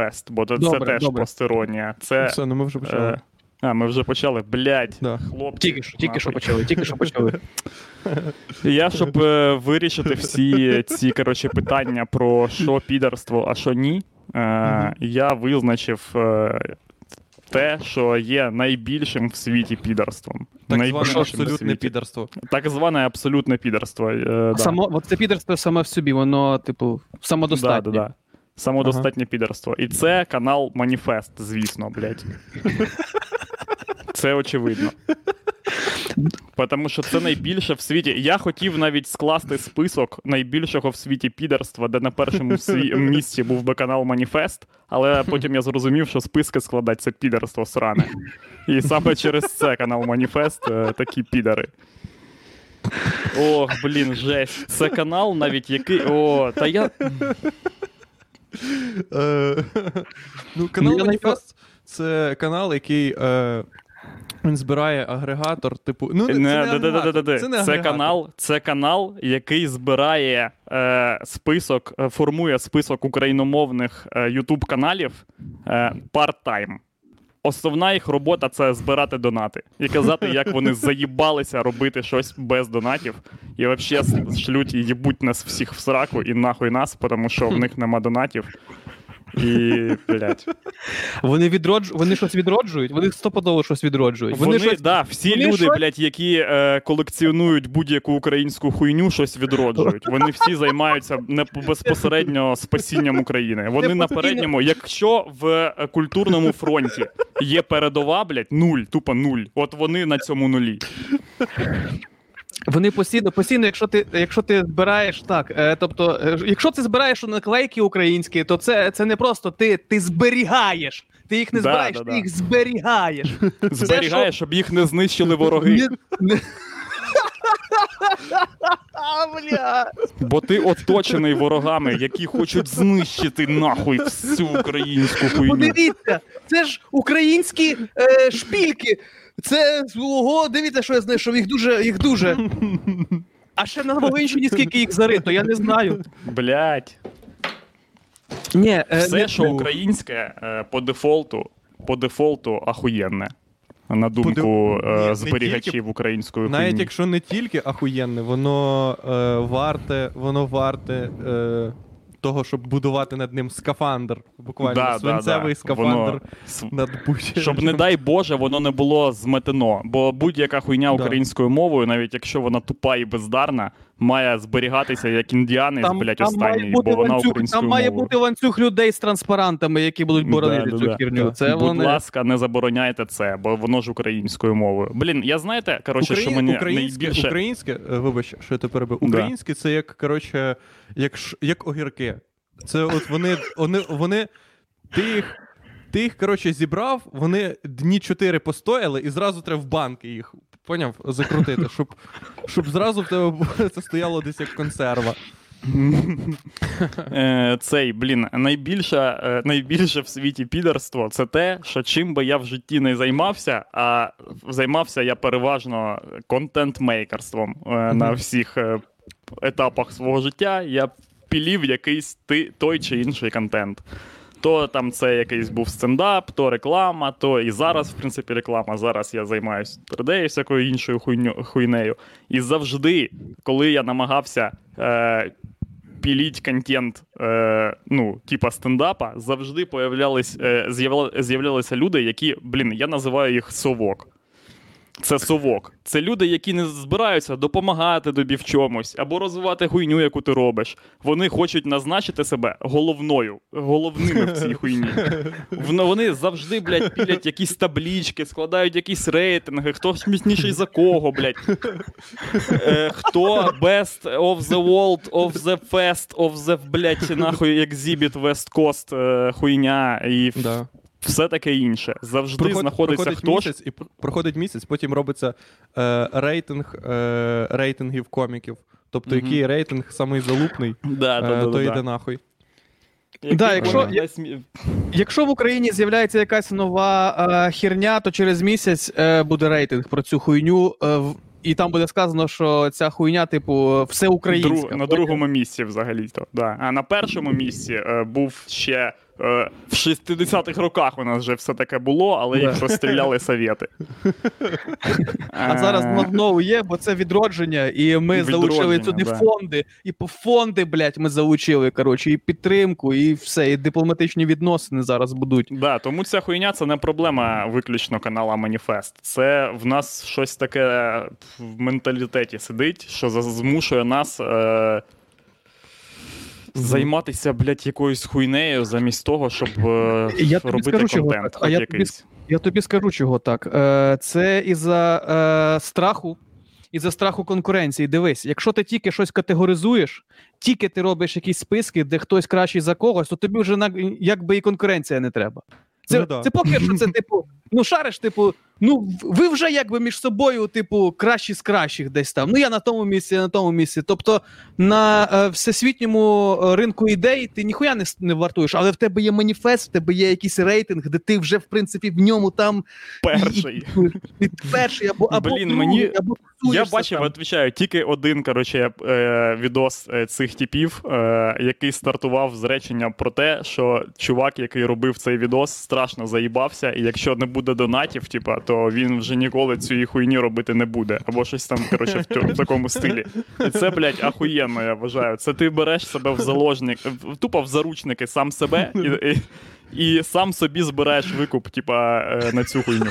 Маніфест, бо це теж добре. постеронія. Це, Все, ну ми вже почали. е, а, ми вже почали. Блядь, Да. хлопці. Тільки що, тільки що почали, тільки що почали. Я, щоб е, вирішити всі ці коротше, питання про що підарство, а що ні, е, я визначив е, те, що є найбільшим в світі підарством. Так Найбільшим зване абсолютне світі. підарство. Так зване абсолютне підарство. Е, да. Само, от це підерство саме в собі, воно, типу, самодостатнє. Да, да, Самодостатнє підарство. І це канал Маніфест, звісно, блядь. Це очевидно. Тому що це найбільше в світі. Я хотів навіть скласти список найбільшого в світі підарства, де на першому сві- місці був би канал Маніфест, але потім я зрозумів, що списки складати це підарство сране. І саме через це канал Маніфест е, такі підари. Ох, блін, жесть. Це канал навіть який. О, та я. Е, Ну, канал Ну, Маніфест це канал, який. е, Він збирає агрегатор, типу. Ну, не, це Не, агрегатор, це не Це канал, це канал, який збирає е, список, е, формує список україномовних е, YouTube каналів е, part-time. Основна їх робота це збирати донати і казати, як вони заїбалися робити щось без донатів, і взагалі шлють і їбуть нас всіх в сраку і нахуй нас, тому що в них нема донатів. І, блядь. Вони відроджують, вони щось відроджують, вони стопудово щось відроджують. Вони, щось... да, всі вони люди, щось- блядь, які е, колекціонують будь-яку українську хуйню, щось відроджують. Вони всі займаються не по- безпосередньо спасінням України. Вони на передньому, якщо в е, культурному фронті є передова, блядь, нуль, тупо нуль. От вони на цьому нулі. Вони постійно, постійно, якщо ти, якщо ти збираєш так, е, тобто, е, якщо ти збираєш наклейки українські, то це, це не просто ти, ти зберігаєш. Ти їх не Да, збираєш, да, ти да. їх зберігаєш. Зберігає, щоб їх не знищили вороги. Не- не- А, бля. Бо ти оточений ворогами, які хочуть знищити нахуй всю українську хуйню. Подивіться, це ж українські е, шпільки. Це ого, дивіться, що я знайшов. Їх дуже, їх дуже. А ще на Волинщині скільки їх зарито, я не знаю. Блядь. Ні, е, Все, не- що українське, е, по дефолту, по дефолту ахуєнне. На думку Ні, е, не зберігачів тільки- української Навіть хуйні. якщо не тільки ахуєнне, воно е, варте, воно варте е, того, щоб будувати над ним скафандр. Буквально Да, свинцевий да. скафандр Воно над будь Щоб, не дай Боже, воно не було зметено. Бо будь-яка хуйня Да. українською мовою, навіть якщо вона тупа і бездарна, має зберігатися як індіанець, блядь, останній, бо вона ланцюг, українською там має мовою. бути ланцюг людей з транспарантами, які будуть боронити Да, цю да. херню. Да. Це Будь вони... ласка, не забороняйте це, бо воно ж українською мовою. Блін, я знаєте, коротше, що мені українське, найбільше. українське, е, вибач, що я тебе перебив. Да. Українське це як, коротше, як, ш- як огірки. Це от вони, вони, вони ти їх, ти їх, коротше, зібрав, вони дні чотири постояли, і зразу треба в банки їх, поняв, закрутити, щоб, щоб зразу в тебе це стояло десь як консерва. Е, цей, блін, найбільше, найбільше в світі підарство це те, що чим би я в житті не займався, а займався я переважно контент-мейкерством е, на всіх е, етапах свого життя. Я пілів якийсь той чи інший контент. То там це якийсь був стендап, то реклама, то і зараз, в принципі, реклама. Зараз я займаюся 3D і всякою іншою хуйню, хуйнею. І завжди, коли я намагався е, піліть контент, е, ну, типа стендапа, завжди появлялись, е, з'явля- з'являлися люди, які, блін, я називаю їх совок. Це совок. Це люди, які не збираються допомагати тобі в чомусь або розвивати хуйню, яку ти робиш. Вони хочуть назначити себе головною, головними в цій хуйні. Вони завжди, блядь, пілять якісь таблічки, складають якісь рейтинги, хто смішніший за кого, блядь. Е, хто best of the world of the fest of the, блядь, нахуй, exhibit West Coast е, хуйня і Да. Все таке інше. Завжди Проход- знаходиться проходить хто ж. місяць, і проходить місяць, потім робиться е, рейтинг е, рейтингів коміків. Тобто, Мгм. який рейтинг самий залупний, Да, е, да, да, то да, йде да. нахуй. Який Да, якщо- мі- Якщо в Україні з'являється якась нова е, херня, то через місяць е, буде рейтинг про цю хуйню. е, в- і там буде сказано, що ця хуйня, типу, все українська. Друг, на другому місці взагалі то. Да. А на першому місці е, був ще в 60-х роках у нас вже все таке було, але їх розстріляли совєти. А зараз Е, знову є, бо це відродження, і ми залучили туди да. фонди, і по фонди, блядь, ми залучили, коротше, і підтримку, і все, і дипломатичні відносини зараз будуть. Да, тому ця хуйня це не проблема виключно канала Маніфест. Це в нас щось таке в менталітеті сидить, що змушує нас. Е- Займатися, блядь, якоюсь хуйнею замість того, щоб е, Я робити скажу, чого контент, так. А я тобі. Я тобі скажу, чого так. Е, це із-за е, страху, із-за страху конкуренції. Дивись, якщо ти тільки щось категоризуєш, тільки ти робиш якісь списки, де хтось кращий за когось, то тобі вже якби і конкуренція не треба. Це, Ну да. це поки що це, типу, ну шариш, типу, ну ви вже якби між собою, типу, кращі з кращих десь там. Ну я на тому місці, я на тому місці. Тобто на е, всесвітньому е, ринку ідей ти ніхуя не, не вартуєш, але в тебе є маніфест, в тебе є якийсь рейтинг, де ти вже в принципі в ньому там Перший. і, і перший або, або Блін, другий, мені- або Я бачив, там. відповідаю, тільки один коротше, е, відос е, цих типів, е, який стартував з речення про те, що чувак, який робив цей відос, страшно заїбався, і якщо не буде донатів, типа, то він вже ніколи цієї хуйні робити не буде. Або щось там, коротше, в, тьо- в такому стилі. І це, блядь, ахуєнно, я вважаю. Це ти береш себе в заложник, в- тупо в заручники сам себе і. і і сам собі збираєш викуп, типа, е, на цю хуйню.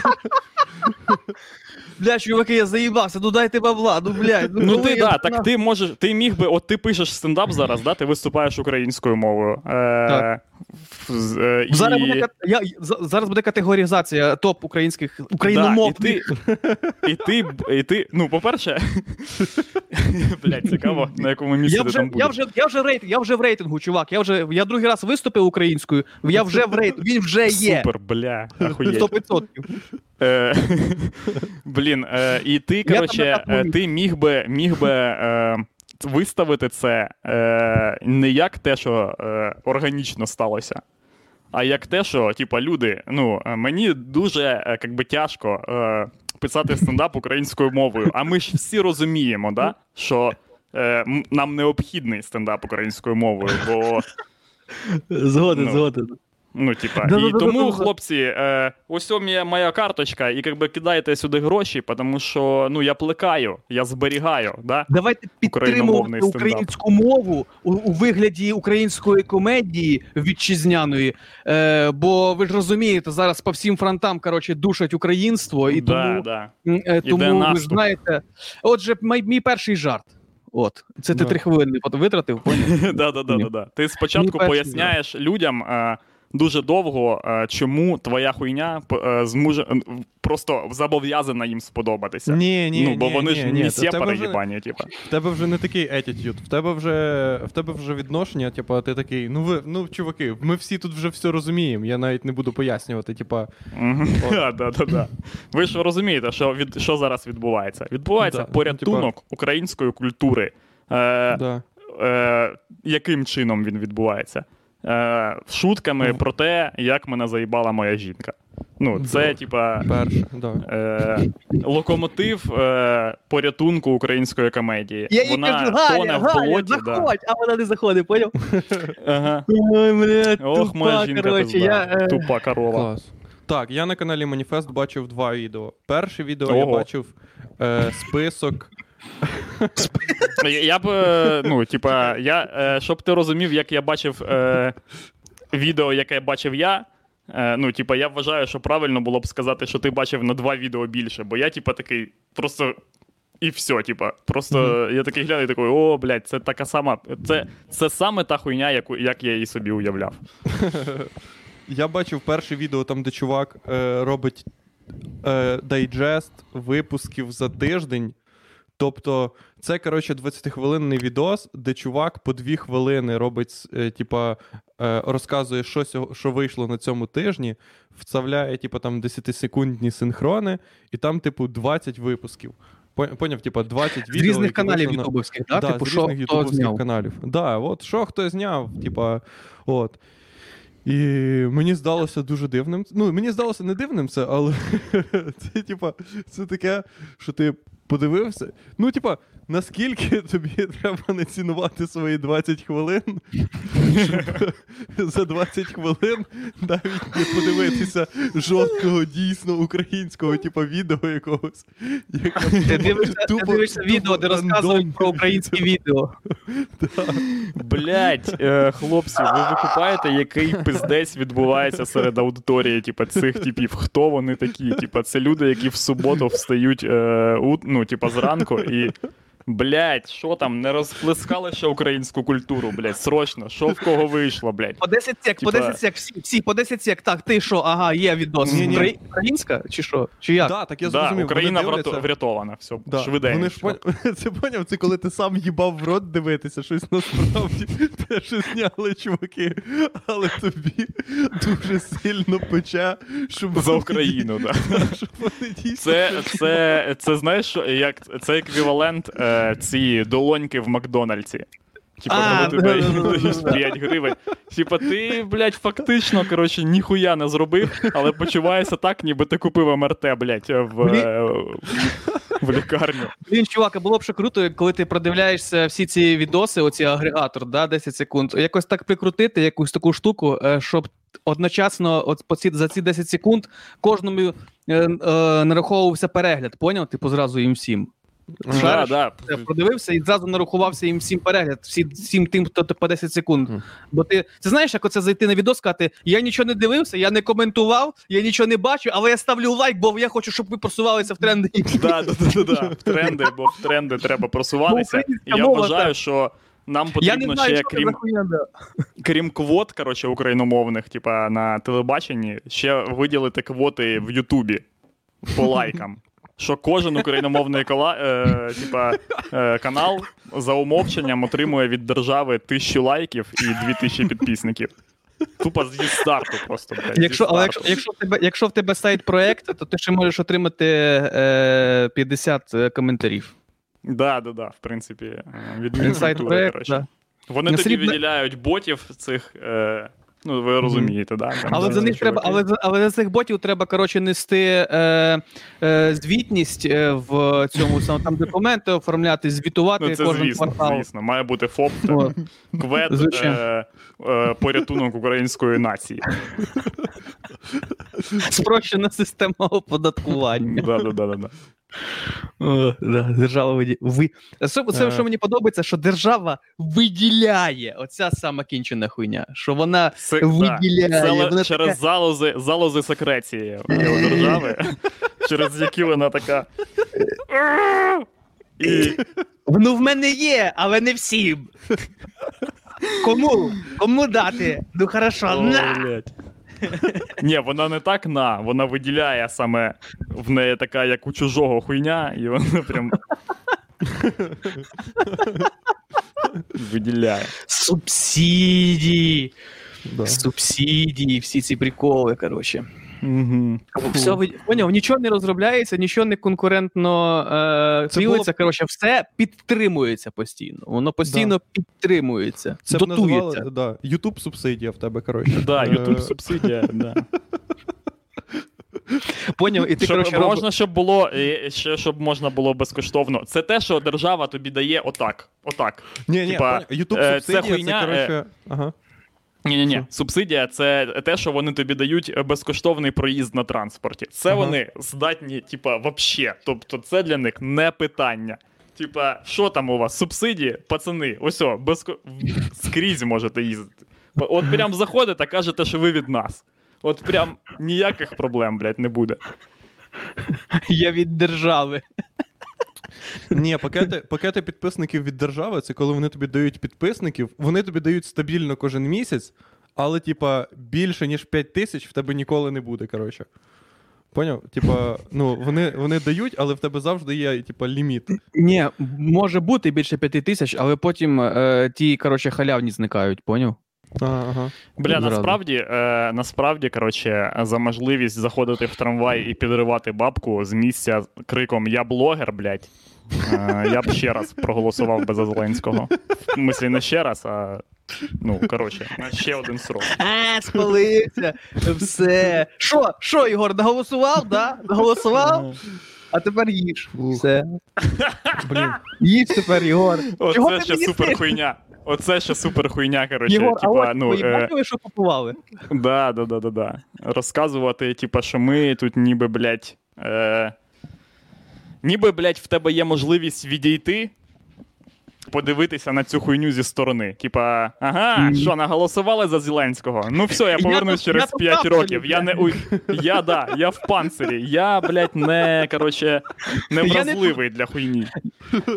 Бля, чуваки, я заїбався, ну дайте бабла, ну блядь. Ну коли ти я да, так ти можеш, ти міг би, от ти пишеш стендап зараз, да, ти виступаєш українською мовою. Е, Так. в- е, і, Зараз буде, я, зараз буде категоризація топ українських україномовних. Да, і, ти, і, ти, і ти, ну, по-перше, блядь, цікаво, на якому місці Я ти вже, там будеш. я, вже, я, вже рейтинг, я вже в рейтингу, чувак. Я вже я другий раз виступив українською, я вже в рейтингу, він вже є. Супер, бля, ахуєть. 100%. Е, Блін, е, і ти, коротше, е, ти міг би, міг би виставити це е, не як те, що е, органічно сталося, а як те, що, типа, люди, ну, мені дуже е, как би, тяжко е, писати стендап українською мовою. А ми ж всі розуміємо, да, що е, нам необхідний стендап українською мовою, бо Згоден, Ну. згоден. Ну, типа, і Да-да-да-да-да. тому, хлопці, е, ось мене моя карточка, і якби кидайте сюди гроші, тому що ну я плекаю, я зберігаю. Да? Давайте підтримувати українську мову у, у вигляді української комедії вітчизняної. Е, бо ви ж розумієте, зараз по всім фронтам коротше, душать українство, і да, тому, да. е, тому ви ж наступ. знаєте. Отже, мій, мій перший жарт. От, це ти Да. три хвилини витратив. поняв? да, да, да, да, да. Ти спочатку поясняєш людям е, дуже довго, е, чому твоя хуйня е, зможе просто зобов'язана їм сподобатися. Ні, ні, ну, бо ні, вони ні, ж ні, не в тебе сепари вже- їбані, типа. В тебе вже не такий attitude, в тебе вже в тебе вже відношення, типа, ти такий, ну ви, ну чуваки, ми всі тут вже все розуміємо. Я навіть не буду пояснювати, типа, Да. Ви ж розумієте, що, від, що зараз відбувається? Відбувається Да, ну, порятунок української культури. Е, да. е, яким чином він відбувається? Е, шутками про те, як мене заїбала моя жінка. Ну, це, типа, да. е, локомотив е, порятунку української комедії. Я їй Вона кажу, тоне Галя, в Галя, болоті. Да. а вона не заходить, поняв? Ага. Ой, бля, Ох, моя жінка коротше, пизда. я, е, тупа корова. Клас. Так, я на каналі Маніфест бачив два відео. Перше відео я бачив е, список. Я, б, е, ну, типа, я, е, щоб ти розумів, як я бачив е, відео, яке бачив я. Е, ну, типа, я вважаю, що правильно було б сказати, що ти бачив на два відео більше, бо я, типа, такий просто. І все, типа, просто я такий гляну і такий, о, блядь, це така сама. Це, це саме та хуйня, яку, як я її собі уявляв. Я бачив перше відео, там, де чувак е, робить е, дайджест випусків за тиждень. Тобто, це, коротше, 20-хвилинний відос, де чувак по 2 хвилини робить, е, типа, е, розказує, що, сього- що вийшло на цьому тижні, вставляє, типа, там 10-секундні синхрони, і там, типу, 20 випусків. Поняв, типа, 20 З різних каналів ютубовських, да? Да, типу, з різних ютубовських каналів. Да, от що хто зняв, типа, от. І мені здалося дуже дивним. Ну, мені здалося не дивним це, але це, типа, це таке, що ти подивився. Ну, типа, наскільки тобі треба не цінувати свої 20 хвилин, щоб за 20 хвилин навіть не подивитися жорсткого, дійсно українського, типа, відео якогось. яке Ти дивишся, ти тупо- відео, де розказують про українські відео. Блять, е, хлопці, ви викупаєте, який пиздець відбувається серед аудиторії, типа цих типів. Хто вони такі? Типа, це люди, які в суботу встають е, у, ну, типа, зранку і. Блять, що там, не розплескали ще українську культуру, блять, срочно, що в кого вийшло, блять. По 10 сек, по Типа- 10 сек, всі, всі по 10 сек. Так, ти що, ага, є відос. Ні-ні. Українська чи що? Чи як? Да, так я Да. Україна вони дивляться- врятована, все, Да. швиденько. Вони ж пон... це поняв, це коли ти сам їбав в рот дивитися, щось насправді теж зняли чуваки, але тобі дуже сильно пече, щоб За Україну, да. щоб Це, це, це знаєш, як це еквівалент е, ці долоньки в Макдональдсі. Типа, коли тебе дають 5 гривень. Типа, ти, блядь, фактично, коротше, ніхуя не зробив, але почуваєшся так, ніби ти купив МРТ, блядь, в, е, в лікарню. Блін, чувак, а було б ще круто, коли ти продивляєшся всі ці відоси, оці агрегатор, да, 10 секунд, якось так прикрутити якусь таку штуку, е, щоб одночасно от по ці, за ці 10 секунд кожному е, е, нараховувався перегляд, поняв? Типу зразу їм всім. Да, да. Продивився і зразу нарахувався їм всім перегляд, всі, всім тим, хто по 10 секунд. Бо ти, ти знаєш, як оце зайти на відео, сказати, я нічого не дивився, я не коментував, я нічого не бачу, але я ставлю лайк, бо я хочу, щоб ви просувалися в тренди. Да, да, да, да, да. В тренди, бо в тренди треба просуватися. І я вважаю, що нам потрібно знаю, ще, крім крім квот, коротше, україномовних, типа на телебаченні, ще виділити квоти в Ютубі по лайкам. Що кожен україномовний кола, е, типа, е, канал за умовченням отримує від держави тисячу лайків і дві тисячі підписників. Тупо зі старту просто. Блядь, зі Якщо, але якщо, якщо, в тебе, якщо в тебе сайт проект, то ти ще можеш отримати е, 50 коментарів. Да, да, да, в принципі, е, відмінна проект, коротше. да. Вони На тоді срібне- виділяють ботів цих. Е, ну, ви розумієте, да? Там, Але за них чуваки. треба, але, але за цих ботів треба коротше нести е, е, звітність е, в цьому самому там документи оформляти, звітувати Ну, це кожен звісно, квартал. звісно, має бути ФОП, та От. квет, е, е, порятунок української нації. Спрощена система оподаткування. Да, да, да, да, да. О, да, держава виді... ви... Це, це Е. що мені подобається, що держава виділяє. Оця сама кінчена хуйня. Що вона да. виділяє. Це вона через така- залози, залози секреції держави, через які вона така. І Ну, в мене є, але не всім. Кому? Кому дати? Ну хорошо, О, на! блядь. Ні, вона не так на, вона виділяє саме в неї така, як у чужого хуйня, і вона прям. Виділяє. Субсидії. Да. Субсидії, всі ці приколи, коротше. Угу. Все, поняв, нічого не розробляється, нічого не конкурентно е, цілиться. було Коротше, все підтримується постійно. Воно постійно підтримується, Це б дотується. називали, да, YouTube субсидія в тебе, коротше. Да, Е, YouTube субсидія, да. Поняв, і ти Щоб коротше можна, щоб було, ще щоб можна було безкоштовно. Це те, що держава тобі дає отак. Отак. Ні, ні, Типа, YouTube е, субсидія, це, хуйня, е, коротше, ага. Ні, ні, ні. Субсидія це те, що вони тобі дають безкоштовний проїзд на транспорті. Це Ага. вони здатні, типа, вообще. Тобто, це для них не питання. Типа, що там у вас? Субсидії? Пацани, ось о, безко... скрізь можете їздити. От прям заходите, кажете, що ви від нас. От прям ніяких проблем, блядь, не буде. Я від держави. Ні, пакети, пакети підписників від держави це коли вони тобі дають підписників, вони тобі дають стабільно кожен місяць, але, типа, більше, ніж 5 тисяч в тебе ніколи не буде, коротше. Поняв? Типа, ну, вони, вони дають, але в тебе завжди є, типа, ліміт. Ні, може бути більше п'яти тисяч, але потім е, ті, коротше, халявні зникають, поняв? Ага. Бля, насправді, е, насправді, коротше, за можливість заходити в трамвай і підривати бабку з місця криком Я блогер, блядь. Е, я б ще раз проголосував би за Зеленського. В смислі, не ще раз, а ну, коротше, на ще один срок. А, спалився. Все. Що, що, Ігор, наголосував, да? Наголосував? а тепер їж. Все. Блін. Їж тепер. Чого Оце ще супер хуйня. Оце ще супер хуйня, коротше. Єгор, а типа, от ну, твої е, бачили, що купували? да, да, да, да, да. Розказувати, типа, що ми тут ніби, блядь, е, ніби, блядь, в тебе є можливість відійти, подивитися на цю хуйню зі сторони. Типа, ага, що, наголосували за Зеленського? Ну все, я повернусь через 5 років. Я не я, да, я в панцирі. Я, блядь, не, коротше, не вразливий для хуйні.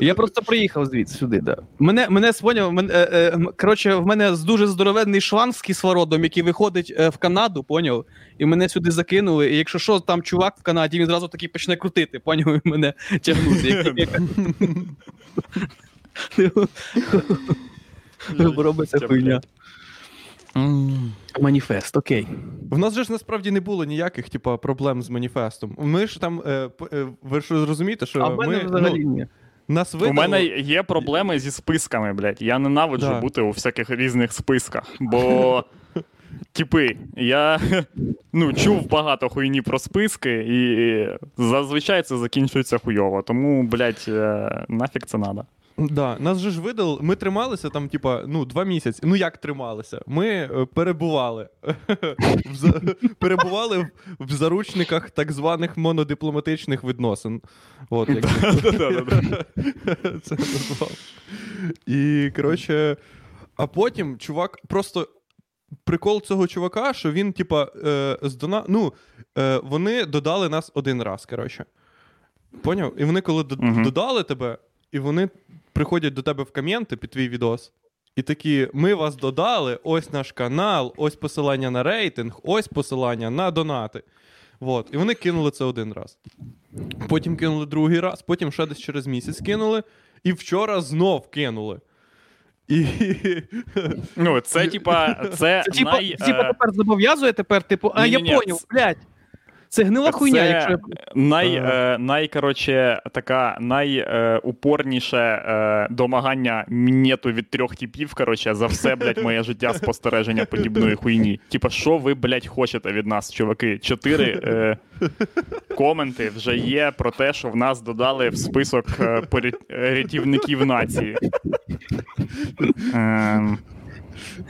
Я просто приїхав звідси сюди, да. Мене, мене споняв, мене, е, е, коротше, в мене дуже здоровенний шланг з кислородом, який виходить е, в Канаду, поняв? І мене сюди закинули. І якщо що, там чувак в Канаді, він зразу такий почне крутити, поняв, і мене тягнути. Як... Робиться хуйня. Маніфест, окей. В нас же ж насправді не було ніяких, типа, проблем з маніфестом. Ми ж там, е, е, ви ж розумієте, що А в мене взагалі ну, ні. нас видало... У мене є проблеми зі списками, блядь. Я ненавиджу Да. бути у всяких різних списках. Бо, типи, я ну, чув багато хуйні про списки, і зазвичай це закінчується хуйово. Тому, блядь, е, нафіг це надо. Да, нас же ж видали, ми трималися там, типа, ну, два місяці. Ну як трималися? Ми е, перебували. В перебували в, заручниках так званих монодипломатичних відносин. От, як це назвав. І, коротше, а потім чувак просто. Прикол цього чувака, що він, типа, е, здона... ну, е, вони додали нас один раз, коротше. Поняв? І вони, коли додали тебе, і вони приходять до тебе в коменти під твій відос, і такі: ми вас додали, ось наш канал, ось посилання на рейтинг, ось посилання на донати. Вот. І вони кинули це один раз. Потім кинули другий раз, потім ще десь через місяць кинули, і вчора знов кинули. І Ну, це, типа, це, Це типа, най... типа е, тепер зобов'язує тепер, типу, а Ні-ні-ні, я поняв, це- блядь. Це гнила хуйня, Це якщо най, е, най, короче, така найупорніше е, домагання мінету від трьох типів, короче, за все, блядь, моє життя спостереження подібної хуйні. Типа, що ви, блядь, хочете від нас, чуваки? Чотири е, коменти вже є про те, що в нас додали в список е, е, рятівників нації.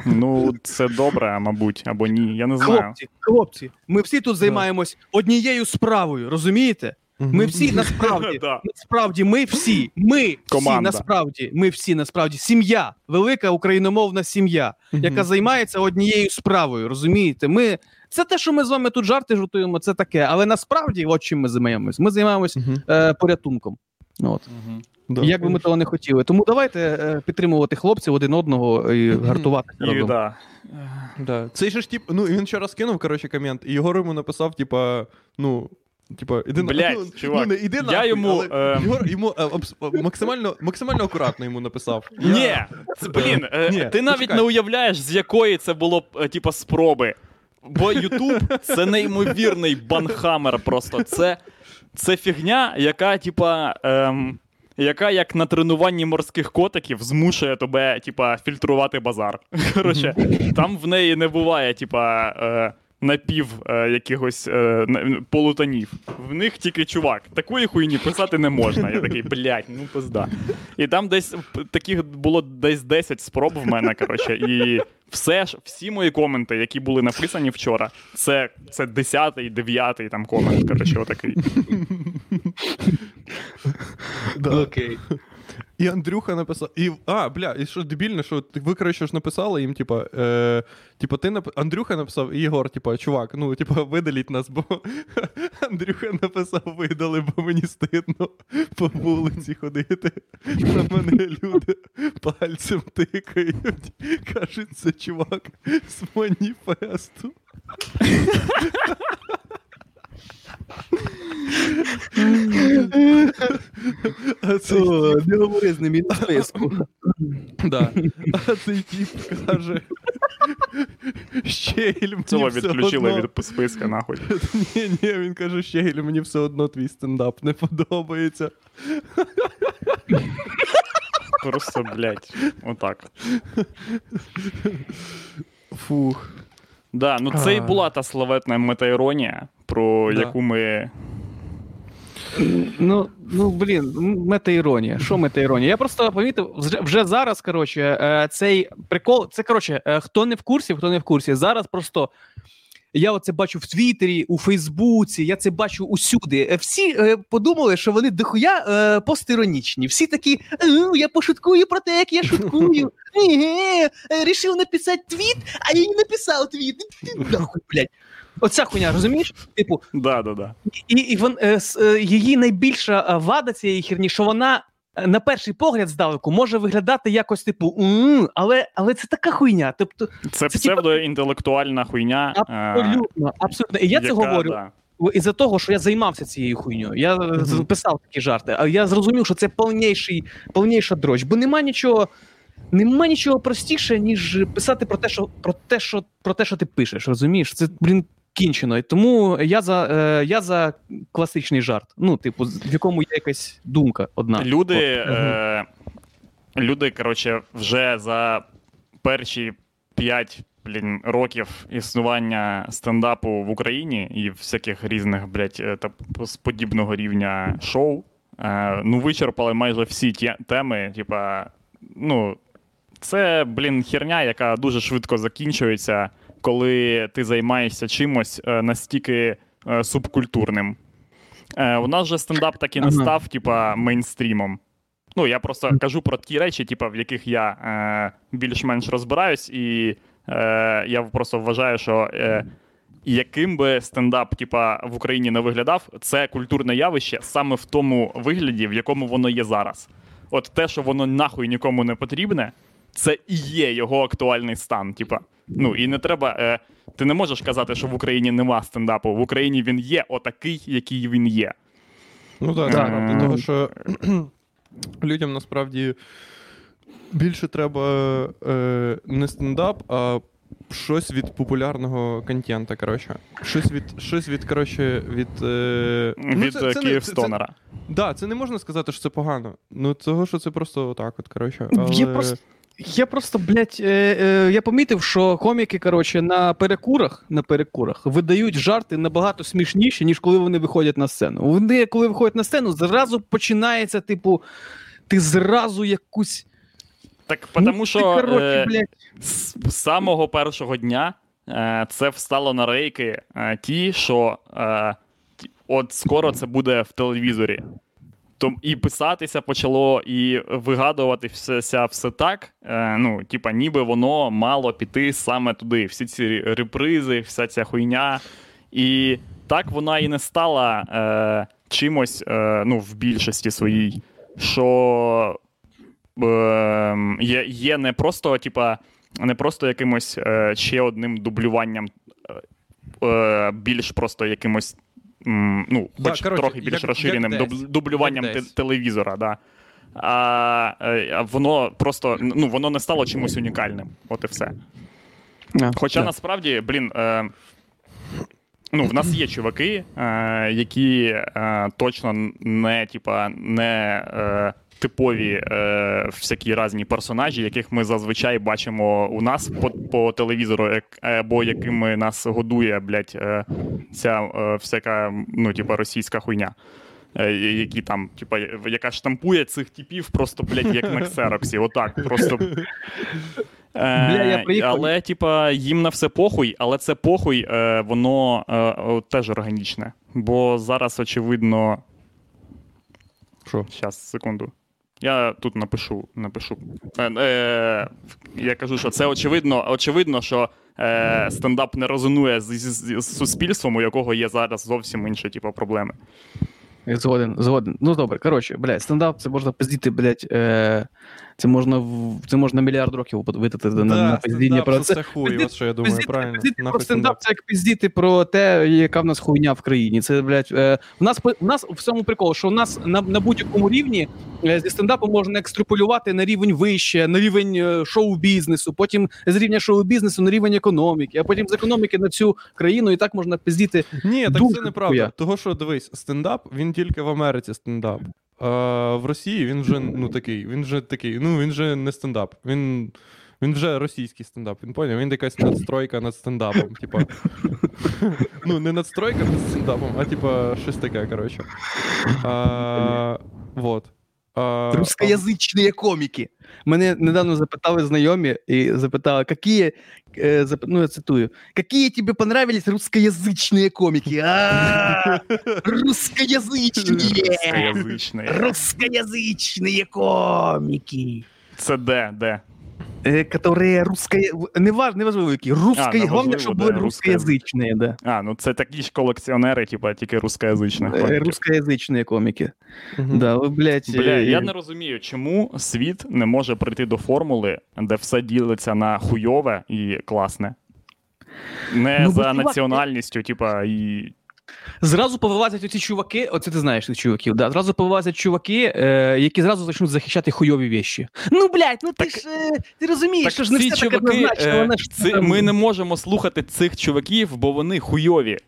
Ну, це добре, мабуть, або ні. Я не знаю. Хлопці, хлопці, ми всі тут займаємось однією справою, розумієте? Ми всі насправді, Да. насправді, ми всі, ми всі Команда. насправді, ми всі насправді сім'я, велика україномовна сім'я, яка займається однією справою, розумієте? Ми це те, що ми з вами тут жарти жартуємо, це таке, але насправді, от чим ми займаємось, ми займаємось е, порятунком. Ну, От. Да. Як би ми того не хотіли. Тому давайте е, підтримувати хлопців один одного і гартувати. І, да. Да. Цей же ж тип, ну він ще раз кинув, коротше, комент, і Єгор йому написав, типа, ну. Типа, іди на Блядь, ну, чувак, ну, не іди я нахуй, йому, але е, Єгор йому е, абс- максимально, максимально акуратно йому написав. Ні, це, блін, е, Ні, ти навіть почекай. не уявляєш, з якої це було б, е, типа, спроби. Бо Ютуб це неймовірний банхамер просто. Це, це фігня, яка, типа. Ем, яка як на тренуванні морських котиків змушує тебе, типа, фільтрувати базар. Коротше, там в неї не буває, типа, е, напів е, якихось е, полутонів. В них тільки чувак. Такої хуйні писати не можна. Я такий, блядь, ну пизда. І там десь таких було десь 10 спроб в мене, коротше, і все ж, всі мої коменти, які були написані вчора, це, це 10-й, 9-й там комент, коротше, отакий. Окей. І Андрюха написав. І, а, бля, і що дебільне, що ви, коротше, ж написали їм, типа, е, типа, ти нап... Андрюха написав, і Єгор, типа, чувак, ну, типа, видаліть нас, бо Андрюха написав, видали, бо мені стидно по вулиці ходити. На мене люди пальцем тикають. Кажуть, це чувак з маніфесту. Говори з ним на списку. Да. А цей тип каже. Щегель мені Цього все відключили одно... від списка, нахуй. Ні, ні, він каже, Щегель, мені все одно твій стендап не подобається. Просто, блядь, отак. Фух. Да, ну це і була та славетна метаіронія, про яку ми Ну, ну блін, метаіронія. Що метаіронія? Я просто помітив вже- вже зараз, коротше, е, цей прикол. Це коротше, е, хто не в курсі, хто не в курсі. Зараз просто я оце бачу в Твіттері, у Фейсбуці, я це бачу усюди. Е, Всі е, подумали, що вони дохуя е, постіронічні. Всі такі, «Е, я пошуткую про те, як я шуткую. Рішив написати твіт, а я не написав твіт. Ти нахуй, блядь. Оця хуйня, розумієш? Типу, Да, да, да. і, і вон, е, с- е, її найбільша е, вада цієї херні, що вона е, на перший погляд здалеку може виглядати якось типу, але, але це така хуйня. Тобто, Це Це псевдоінтелектуальна хуйня. е, абсолютно, абсолютно. І я це говорю да. із-за того, що я займався цією хуйньою. Я Мгм. писав такі жарти, а я зрозумів, що це повніший, повніша дрочь, бо нема нічого. Нема нічого простіше, ніж писати про те, що про те, що про те, що ти пишеш. Розумієш? Це блін кінчено. І тому я за е, я за класичний жарт. Ну, типу, в якому є якась думка одна. Люди, е, люди, коротше, вже за перші 5 блін, років існування стендапу в Україні і всяких різних, блядь, е, та з подібного рівня шоу. Е, ну, вичерпали майже всі ті теми. Типа, ну, це, блін, херня, яка дуже швидко закінчується, коли ти займаєшся чимось е, настільки е, субкультурним. Е, у нас же стендап так і не став, типа, мейнстрімом. Ну, я просто кажу про ті речі, типа, в яких я більш-менш розбираюсь, і е, я просто вважаю, що е, яким би стендап, типа, в Україні не виглядав, це культурне явище саме в тому вигляді, в якому воно є зараз. От те, що воно нахуй нікому не потрібне, це і є його актуальний стан. Типа. Ну і не треба. Е, ти не можеш казати, що в Україні нема стендапу. В Україні він є отакий, який він є. Ну так, Так. так. Тому що людям насправді більше треба е, не стендап, а щось від популярного контента. Коротше. Щось від, щось від, коротше, від. Е, ну, Від це- е, це не- Київстонера. Це, да, це не можна сказати, що це погано. Ну, того, що це просто отак, от, коротше. Я Але... просто- Я просто, блядь, е, е, я помітив, що коміки, коротше, на перекурах, на перекурах видають жарти набагато смішніші, ніж коли вони виходять на сцену. Вони, коли виходять на сцену, зразу починається, типу, ти зразу якусь. Так, ну, тому ти, коротше, е, блядь, з самого першого дня е, це встало на рейки е, ті, що е, от скоро це буде в телевізорі. Том, і писатися почало, і вигадувати все, так. Е, ну, типа, ніби воно мало піти саме туди. Всі ці репризи, вся ця хуйня. І так вона і не стала е, чимось е, ну, в більшості своїй, що е, є, є не просто, типа, не просто якимось е, ще одним дублюванням, е, е, більш просто якимось. М, хоч Да, хоч коротше, трохи більш як- розширеним як дуб- десь. дублюванням Як десь. телевізора, да. А, е, воно просто ну, воно не стало чимось унікальним. От і все. Yeah. Хоча yeah. насправді, блін, е, ну, в нас є чуваки, е, які е, точно не, типа, не е, типові е, всякі різні персонажі, яких ми зазвичай бачимо у нас по, по телевізору, як, або якими нас годує, блядь, е, ця е, всяка, ну, типа, російська хуйня. Е, Які там, типа, яка штампує цих типів просто, блядь, як на ксероксі. Отак, просто Е, Бля, я приїхав. Але, типа, їм на все похуй, але це похуй, е, воно е, теж органічне. Бо зараз, очевидно. Що? Щас, секунду. Я тут напишу. напишу. Е, е, я кажу, що це очевидно, очевидно, що е, стендап не резонує з, з, з суспільством, у якого є зараз зовсім інші типу, проблеми. Згоден, згоден. Ну добре, коротше, блядь, стендап це можна пиздіти, блядь, е, це можна в це можна мільярд років витратити на, на пиздіння про це. Це хуй, от що я думаю, Пиздіти, правильно. пиздіти про стендап, це як пиздіти про те, яка в нас хуйня в країні. Це, блядь, е, в нас в нас в цьому прикол, що в нас на, на будь-якому рівні е, зі стендапу можна екстраполювати на рівень вище, на рівень е, шоу-бізнесу, потім з рівня шоу-бізнесу на рівень економіки, а потім з економіки на цю країну, і так можна пиздіти. Ні, так це неправда. Того, що дивись, стендап, він тільки в Америці стендап. В Росії він вже ну такий, він вже такий, ну він же не стендап. Він Він вже російський стендап, він поняв? Він якась надстройка над стендапом. Типа. Ну, не надстройка над стендапом, а типа щось таке, коротше. А, Вот. А, Русскоязичні коміки. Мене недавно запитали знайомі і запитали, які, е, зап... ну я цитую, які тобі понравились русскоязичні коміки? Русскоязичні! Русскоязичні коміки. Це де? Де? Е, Которые русско... Не важ... не важливо, які. Русско... неважливо, Головне, щоб були да, русскоязичні, да. А, ну це такі ж колекціонери, типа тільки русскоязичних. Е. Русскоязичні коміки. Мгм. Да, ви, блядь, Бля, е, я не розумію, чому світ не може прийти до формули, де все ділиться на хуйове і класне. Не Ну, за національністю, типа, і. Зразу повилазять оці чуваки, оце ти знаєш цих чуваків, да? Зразу повилазять чуваки, е, які зразу почнуть захищати хуйові вещі. Ну, блядь, ну ти Так- ж е, ти розумієш, що ж не ці все так чуваки, однозначно, е, ж ці- там- ми не можемо слухати цих чуваків, бо вони хуйові.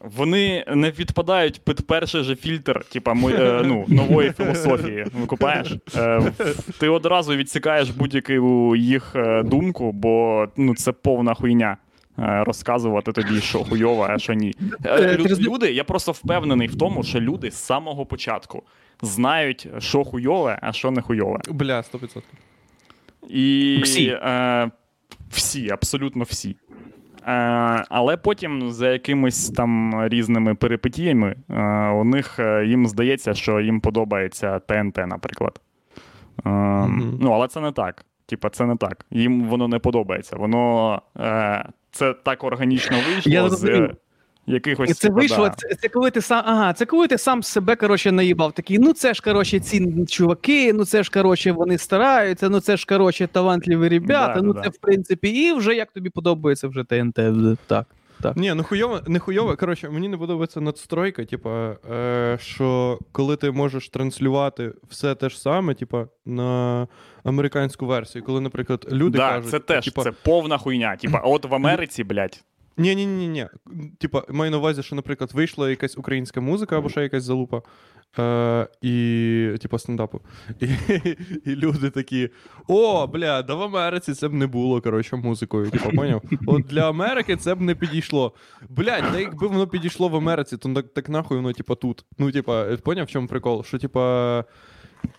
Вони не підпадають під перший же фільтр, типа е, ну, нової філософії. Викупаєш? Е, ти одразу відсікаєш будь-яку їх е, думку, бо ну, це повна хуйня. Е, Розказувати тобі, що хуйово, а що ні. Е, Е, Люди, я просто впевнений в тому, що люди з самого початку знають, що хуйове, а що не хуйове. Бля, 100%. І Всі. Е, всі, абсолютно всі. Е, але потім за якимись там різними перипетіями е, у них е, їм здається, що їм подобається ТНТ, наприклад. Е, Мгм. Ну, але це не так. Типа, це не так. Їм воно не подобається. Воно е, це так органічно вийшло Я з якихось. І це вийшло, це, це коли ти сам, ага, це коли ти сам себе, коротше, наїбав. Такий, ну це ж, коротше, ці чуваки, ну це ж, коротше, вони стараються, ну це ж, коротше, талантливі ребята, Да, ну да, це, да. в принципі, і вже як тобі подобається вже ТНТ. вже Так. Ні, ну хуйово, не хуйово. Коротше, мені не подобається надстройка, типа, е, що коли ти можеш транслювати все те ж саме, типа, на американську версію, коли, наприклад, люди да, кажуть, це теж типа, це повна хуйня. Типа, от в Америці, блядь, Ні, ні, ні, ні. Типа, маю на увазі, що, наприклад, вийшла якась українська музика або ще якась залупа. Е, і, типа, стендапу. І, і люди такі: о, бля, да в Америці це б не було, коротше, музикою. Типа, поняв? От для Америки це б не підійшло. Блядь, та якби воно підійшло в Америці, то так, так нахуй воно, типа, тут. Ну, типа, поняв, в чому прикол? Що, типа.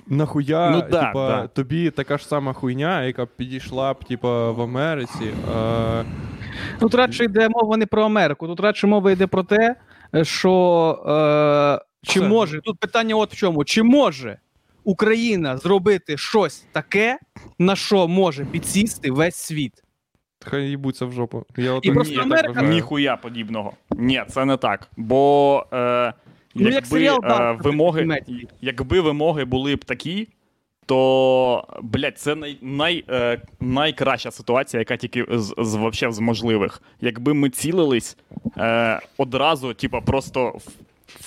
Нахуя, Ну да, типа, да. тобі така ж сама хуйня, яка б підійшла б, типа, в Америці. Е, Тут радше йде мова не про Америку, тут радше мова йде про те, що е, чи Все. може, тут питання от в чому: чи може Україна зробити щось таке, на що може підсісти весь світ? Хай їбуться в жопу. Я от І просто я так вважаю. Ніхуя подібного. Ні, це не так. Бо е, Ну, як якби, серіал е, вимоги, Меті. якби вимоги були б такі, то блядь, це най, най, е, найкраща ситуація, яка тільки з, з, вообще з можливих. Якби ми цілились е, одразу, типа, просто в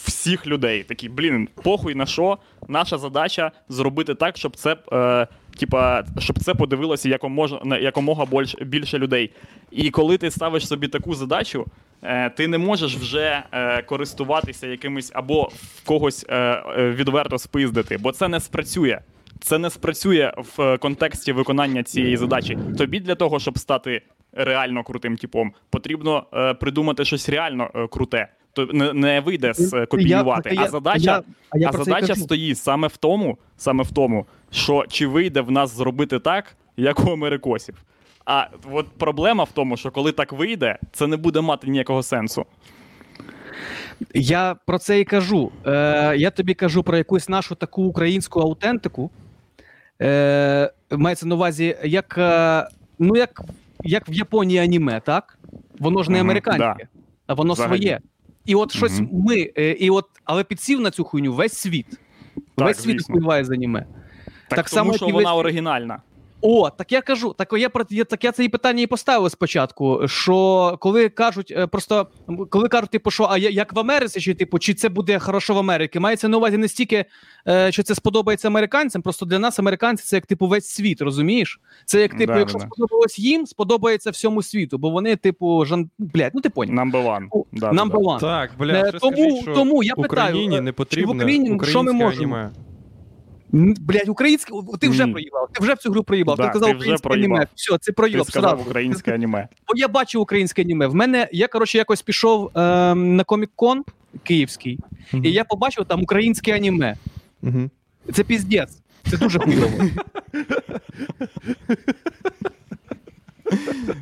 всіх людей. Такі, блін, похуй на що. Наша задача зробити так, щоб це. Е, Типа, щоб це подивилося якомога, якомога більше, більше людей. І коли ти ставиш собі таку задачу, е, ти не можеш вже е, користуватися якимось або в когось е, е, відверто спиздити, бо це не спрацює. Це не спрацює в е, контексті виконання цієї задачі. Тобі для того, щоб стати реально крутим типом, потрібно е, придумати щось реально е, круте. То не, не вийде з е, копіювати. Я- а задача, я- а я а задача стоїть саме в тому, саме в тому, що чи вийде в нас зробити так, як у америкосів. А от проблема в тому, що коли так вийде, це не буде мати ніякого сенсу. Я про це і кажу. Е, я тобі кажу про якусь нашу таку українську аутентику. Е, мається на увазі, як, е, ну, як, як в Японії аніме, так? Воно ж не американське, а воно своє. І от щось ми, е, і от, але підсів на цю хуйню весь світ. Так, весь світ співає за з аніме. Так, Так тому само, що вона весь- оригінальна. О, так я кажу, так я про я, так я це і питання і поставив спочатку. Що коли кажуть, е, просто коли кажуть, типу, що а я- як в Америці, чи типу, чи це буде хорошо в Америці, мається на увазі не стільки, е, що це сподобається американцям, просто для нас американці це як типу весь світ, розумієш? Це як типу, Да, якщо да, сподобалось їм, сподобається всьому світу, бо вони, типу, жан... блядь, ну ти поняв. Number one. Да, Number one. Так, бля, Е, тому, скажіть, що тому я питаю, Україні не чи в Україні що ми можемо? аніме. М, Блядь, українське, ти вже Ні. проїбав. Ти вже в цю гру проїбав. Да, ти казав ти вже українське проїбав. аніме. Все, це Ти сказав українське аніме. Бо я бачив українське аніме. В мене я коротше якось пішов ем, на комік-кон київський, і я побачив там українське аніме. Мгм. Це піздець. Це дуже хуйово.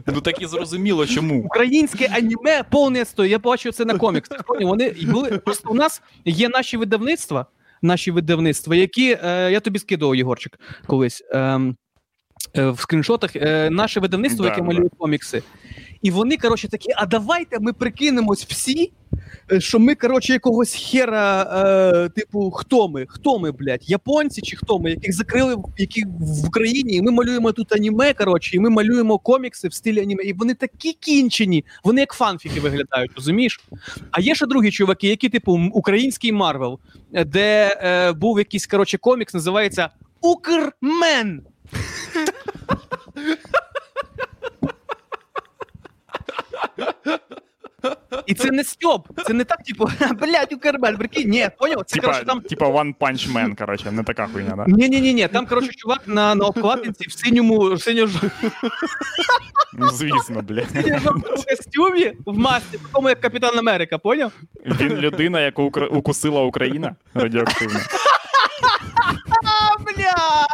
Ну так і зрозуміло, чому. Українське аніме повністю. Я бачив це на коміксах. Вони були просто у нас є наші видавництва, наші видавництва, які е, я тобі скидував, Єгорчик, колись. ем, е, в скріншотах е, наше видавництво, Да, яке да. малює комікси. І вони, коротше, такі, а давайте ми прикинемось всі, е, що ми, коротше, якогось хера, е, типу, хто ми? Хто ми, блядь? Японці чи хто ми, яких закрили які в Україні, і ми малюємо тут аніме, коротше, і ми малюємо комікси в стилі аніме. І вони такі кінчені, вони як фанфіки виглядають, розумієш? А є ще другі чуваки, які, типу, український Марвел, де е, був якийсь, коротше, комікс, називається Укрмен. І це не стьоб. Це не так, типу, блядь, Укрмен, прикинь. Ні, поняв? Це Типа, коротше там. типа One Punch Man, коротше, не така хуйня, да? Ні, ні, ні, ні. Там, коротше, чувак на, на обкладинці в синьому, синьо Ну, звісно, блядь. жовтому костюмі в масці, такому як Капітан Америка, поняв? Він людина, яку укр- укусила Україна радіоактивно. Бля!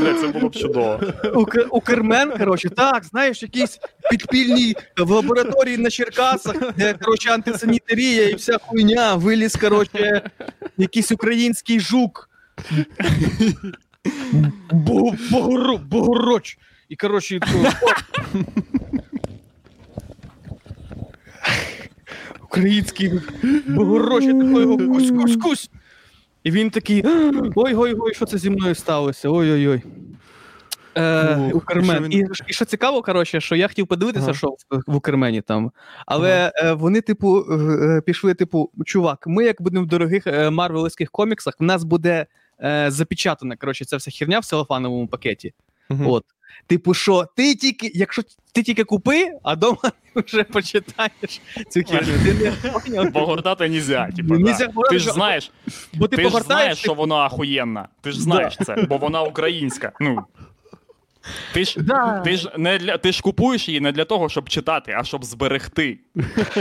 Бля, це було б чудово. Ук- Укрмен, коротше, так, знаєш, якийсь підпільний в лабораторії на Черкасах, де, коротше, антисанітарія і вся хуйня, виліз, коротше, якийсь український жук. Бо- Богоро- Богороч. І, коротше, то- український Богороч, я такий його кусь-кусь-кусь. І він такий: ой-ой-ой, що це зі мною сталося? Ой-ой-ой. Е, і що він- І, і що цікаво, коротше, що я хотів подивитися, Ага. що в, в Укрмені там. Але е, вони, типу, е, е, пішли, типу, чувак, ми як будемо в дорогих марвелівських коміксах, в нас буде е, запечатана, коротше, ця вся херня в целофановому пакеті. Мгм. От. Типу, що ти тільки, якщо ти тільки купи, а дома вже почитаєш цю херню. Ти не поняв? Погортати нельзя, Нельзя да. Ти ж знаєш, Бо ти, ти ж знаєш, що вона ахуєнна. Ти ж знаєш це, бо вона українська. Ну. Ти ж, Да. ти, ж не для, ти ж купуєш її не для того, щоб читати, а щоб зберегти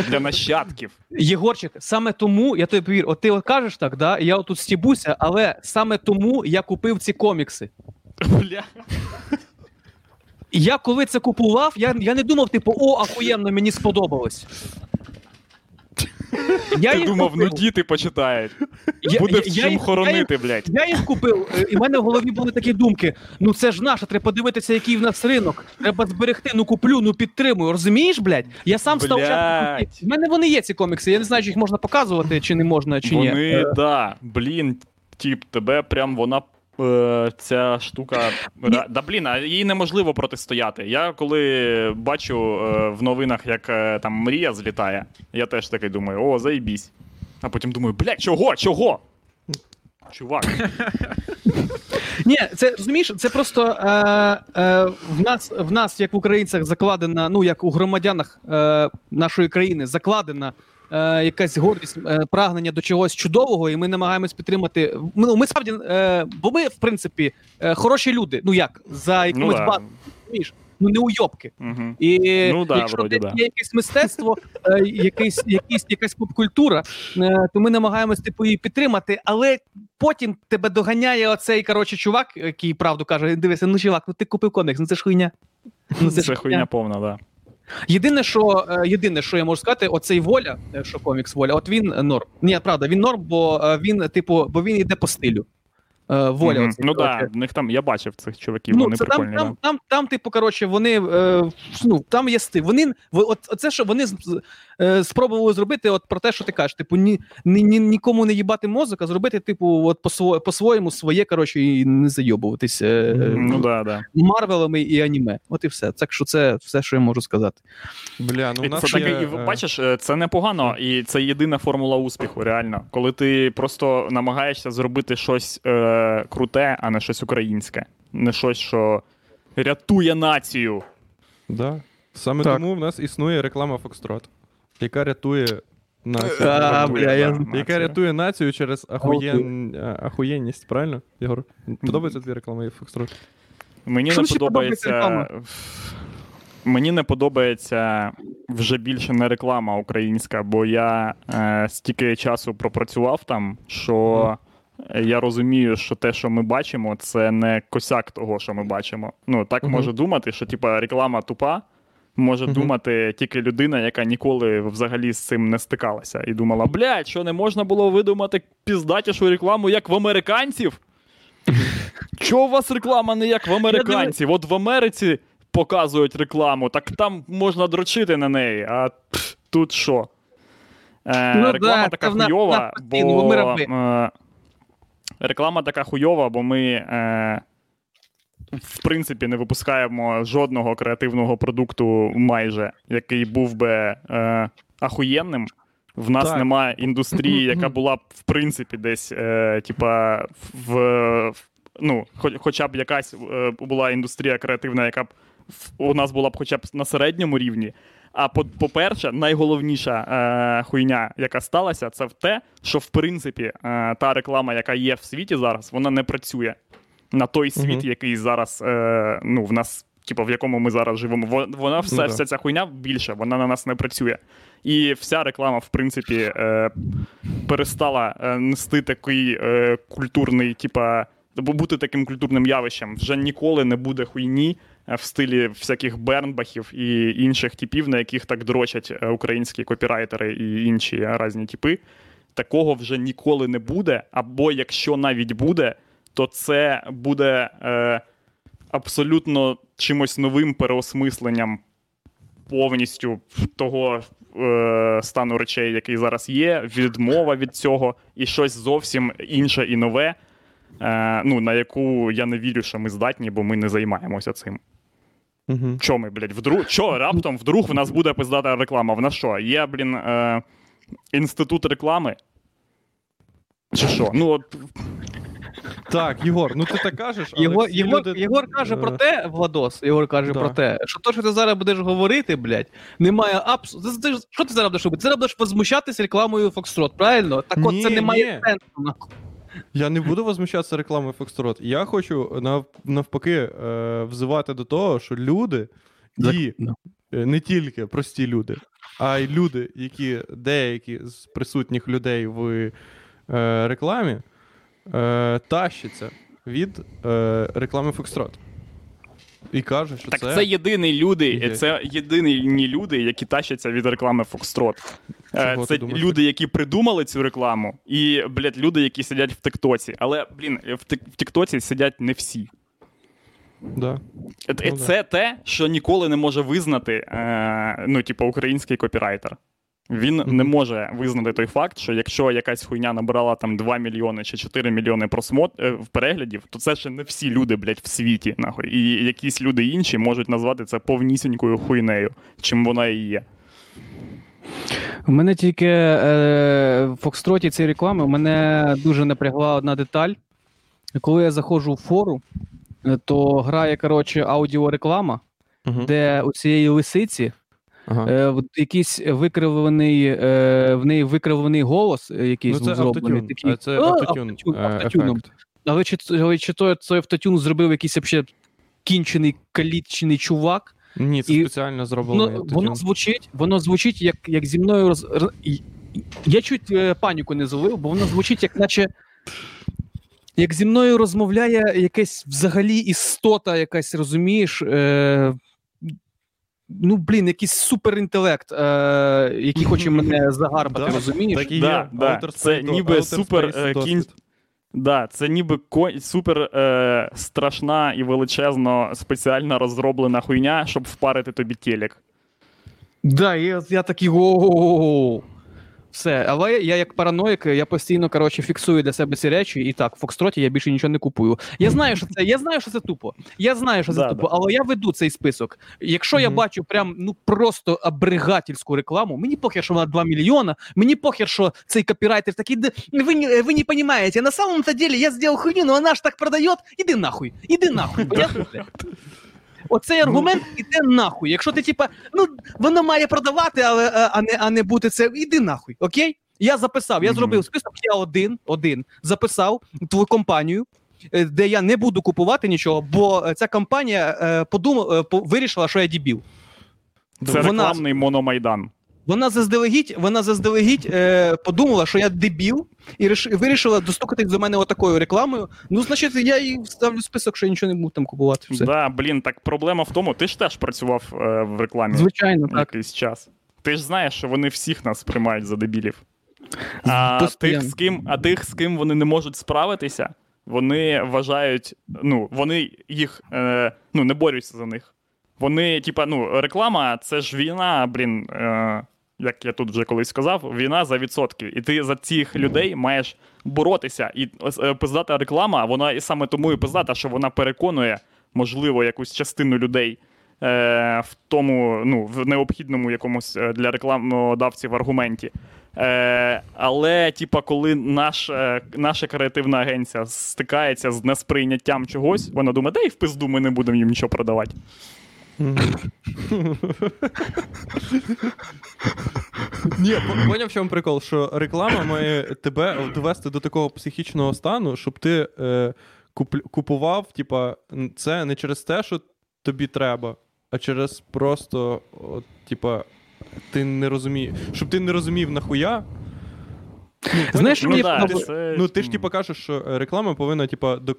для нащадків. Єгорчик, саме тому, я тобі повір, от ти от кажеш так, да, я отут стібуся, але саме тому я купив ці комікси. Бля. Я коли це купував, я, я не думав, типу, о, ахуєнно, мені сподобалось. Я Ти їх думав, купив. ну діти почитають. Я- Буде я- в чим їх- хоронити, блядь. Я їх купив, е, і в мене в голові були такі думки: ну це ж наше, треба подивитися, який в нас ринок. Треба зберегти, ну куплю, ну підтримую. Розумієш, блядь? Я сам став Блядь. учасником. В мене вони є, ці комікси. Я не знаю, чи їх можна показувати, чи не можна, чи ні. Вони, Е, да, блін, тіп, тебе прям вона. Е, Ця штука. Да блін, а їй неможливо протистояти. Я коли бачу е, в новинах, як е, там мрія злітає, я теж такий думаю, о, заїбісь. А потім думаю, блядь, чого? Чого? Чувак, Ні, це розумієш, це просто е, е, в нас, в нас, як в українцях, закладена, ну як у громадянах е, нашої країни, закладена е, якась гордість, е, прагнення до чогось чудового, і ми намагаємось підтримати. Ну, ми справді, е, бо ми, в принципі, е, хороші люди. Ну як, за ну якимось да. базом, розумієш? Ну не уйобки. Угу. І Ну да, якщо вроді десь да. є якесь мистецтво, е, якийсь, якийсь, якась поп-культура, е, то ми намагаємось типу її підтримати, але потім тебе доганяє оцей коротше, чувак, який правду каже: дивися, ну чувак, ну ти купив комікс, ну це ж хуйня. Ну, Це, ж хуйня повна, да. Єдине, що е, єдине, що я можу сказати, оцей воля, е, що комікс воля, от він е, норм. Ні, правда, він норм, бо він, типу, бо він йде по стилю. Воля, mm-hmm. оцей, Ну так, да, в них там я бачив цих чуваків, Ну, вони це там, прикольні. там, там, там, типу, коротше, вони е, ну, там є стиль. Вони от це, що вони е, спробували зробити, от про те, що ти кажеш, типу, ні, ні, ні, нікому не їбати мозок, а зробити, типу, от по по-своєму своє, коротше, і не зайобуватись е, Ну да, да. Марвелами і аніме. От і все. Так що це все, що я можу сказати. Бля, ну І у нас це є, таке, і, е, бачиш, е, це непогано, і це єдина формула успіху, реально. Коли ти просто намагаєшся зробити щось е, круте, а не щось українське. Не щось, що рятує націю. Да. Саме Так. тому в нас існує реклама Foxtrot, яка рятує націю. А, бля, я- Яка рятує націю через ахуєн... ахуєнність, правильно? Єгор? Подобається тобі реклама Фокстрот? Мені Що не подобається. Мені не подобається вже більше не реклама українська, бо я е, стільки часу пропрацював там, що я розумію, що те, що ми бачимо, це не косяк того, що ми бачимо. Ну, так Мгм. може думати, що типа реклама тупа. Може Мгм. думати тільки людина, яка ніколи взагалі з цим не стикалася, і думала: блядь, що не можна було видумати піздатішу рекламу, як в американців? Чого у вас реклама не як в американців? От в Америці показують рекламу, так там можна дрочити на неї, а пф, тут що? Е, Ну реклама да, така на- хуйова, ми бо е, реклама така хуйова, бо ми. Е, в принципі, не випускаємо жодного креативного продукту, майже, який був би е, ахуєнним. В нас Так. немає індустрії, яка була б в принципі десь, е, типа, в, в ну, хоч, хоча б якась е, була індустрія креативна, яка б в- у нас була б хоча б на середньому рівні. А по- по-перше, найголовніша е, хуйня, яка сталася, це в те, що в принципі е, та реклама, яка є в світі зараз, вона не працює на той світ, Мгм. який зараз е, ну, в нас, типу, в якому ми зараз живемо. Во- Вона все, Ну да. вся ця хуйня більше, вона на нас не працює. І вся реклама, в принципі, е, перестала е, нести такий е, культурний, типа, бу- бути таким культурним явищем. Вже ніколи не буде хуйні е, в стилі всяких бернбахів і інших типів, на яких так дрочать е, українські копірайтери і інші різні типи. Такого вже ніколи не буде. Або якщо навіть буде, то це буде е, абсолютно чимось новим переосмисленням повністю того е, стану речей, який зараз є, відмова від цього, і щось зовсім інше і нове, е, ну, на яку я не вірю, що ми здатні, бо ми не займаємося цим. Угу. Чо ми, блядь, вдруг, чо раптом вдруг в нас буде пиздата реклама? В нас що? Є, блін, е, інститут реклами? Чи що? Ну, от, Так, Єгор, ну ти так кажеш, але Єгор, всі Єгор, люди... Єгор каже е, про те, Владос, Єгор каже Да. про те, що то, що ти зараз будеш говорити, блядь, немає абс... Ти- ти ж- Що ти зараз будеш робити? Ти зараз будеш возмущатися рекламою Фокстрот, правильно? Так от Ні, це не має ні. сенсу. нахуй. Я не буду возмущатися рекламою Фокстрот. Я хочу нав- навпаки е, взивати до того, що люди, і Ну. е, не тільки прості люди, а й люди, які деякі з присутніх людей в е, рекламі, е, тащаться від е, реклами Фокстрот. І каже, що так це. це, єдині люди, Ідея. це єдині люди, які тащаться від реклами Фокстрот. Е, Чого Це думаєш люди, які придумали цю рекламу, і, блядь, люди, які сидять в Тиктоці. Але, блін, в Тик- Тиктоці сидять не всі. Да. Е, Ну, Це те, що ніколи не може визнати, е, ну, типу, український копірайтер. Він Мгм. не може визнати той факт, що якщо якась хуйня набирала там 2 мільйони чи 4 мільйони просмот е, в переглядів, то це ще не всі люди, блядь, в світі. Нахуй. І якісь люди інші можуть назвати це повнісінькою хуйнею, чим вона і є. У мене тільки е, в Фокстроті цієї реклами мене дуже напрягла одна деталь. Коли я заходжу в фору, е, то грає, коротше, аудіореклама, Угу. де у цієї лисиці Ага. е, якийсь викривлений, е, в неї викривлений голос, е, якийсь Ну, це зроблений. автотюн. такий. Це автотюн, автотюн, автотюном. Але чи, але чи той, той автотюн зробив якийсь вообще кінчений калічений чувак? Ні, це І спеціально зроблено. Воно, воно звучить, воно звучить, як, як зі мною роз... Я чуть е, паніку не зловив, бо воно звучить, як наче. Як зі мною розмовляє якась взагалі істота, якась, розумієш. Е... Ну, блін, якийсь суперінтелект, е... який хоче мене загарбати, розумієш? Так і є. Це ніби супер, е, кінь- Да, це ніби ко... супер е, страшна і величезно спеціально розроблена хуйня, щоб впарити тобі телек. Да, я, я такий о Все, але я як параноїк, я постійно коротше фіксую для себе ці речі, і так, в Фокстроті я більше нічого не купую. Я знаю, що це, я знаю, що це тупо. Я знаю, що це Да, тупо, але я веду цей список. Якщо я бачу прям ну просто абригательську рекламу, мені похер, що вона 2 мільйона, мені похер, що цей копірайтер такий, «Да ви, не- ви не розумієте, на самом-то деле я зробив хуйню, но вона ж так продає, іди нахуй, іди нахуй? Оцей аргумент іде нахуй. Якщо ти, типа, ну воно має продавати, але е, а не, а не бути це. Іди нахуй, окей? Я записав, я зробив список, я один, один записав твою компанію, е, де я не буду купувати нічого, бо е, ця компанія е, подумала, е, вирішила, що я дібів. Це Вона- рекламний мономайдан. Вона заздалегідь, вона заздалегідь е, подумала, що я дебіл, і реш- вирішила достукатись до мене отакою рекламою. Ну, значить, я їй вставлю список, що я нічого не буду там купувати. Все. Да, блін, так проблема в тому, ти ж теж працював е, в рекламі Звичайно, так. якийсь час. Ти ж знаєш, що вони всіх нас приймають за дебілів. А Постійно. тих, з ким, а тих, з ким вони не можуть справитися, вони вважають, ну, вони їх е, ну, не борються за них. Вони, типа, ну, реклама це ж війна, блін, е, як я тут вже колись сказав, війна за відсотки. І ти за цих людей маєш боротися. І е, пиздата реклама, вона і саме тому і пиздата, що вона переконує, можливо, якусь частину людей е, в тому, ну, в необхідному якомусь е, для рекламодавців аргументі. Е, але, типа, коли наш, е, наша креативна агенція стикається з несприйняттям чогось, вона думає, дай в пизду ми не будемо їм нічого продавати. Ні, поняв, в чому прикол, що реклама має тебе довести до такого психічного стану, щоб ти е, куп, купував, типа, це не через те, що тобі треба, а через просто, от, типа, ти не розумієш. Щоб ти не розумів нахуя. Ну, Знаєш, Ну, мені да, подобається? це, Ну, ти ж типа кажеш, що е, реклама повинна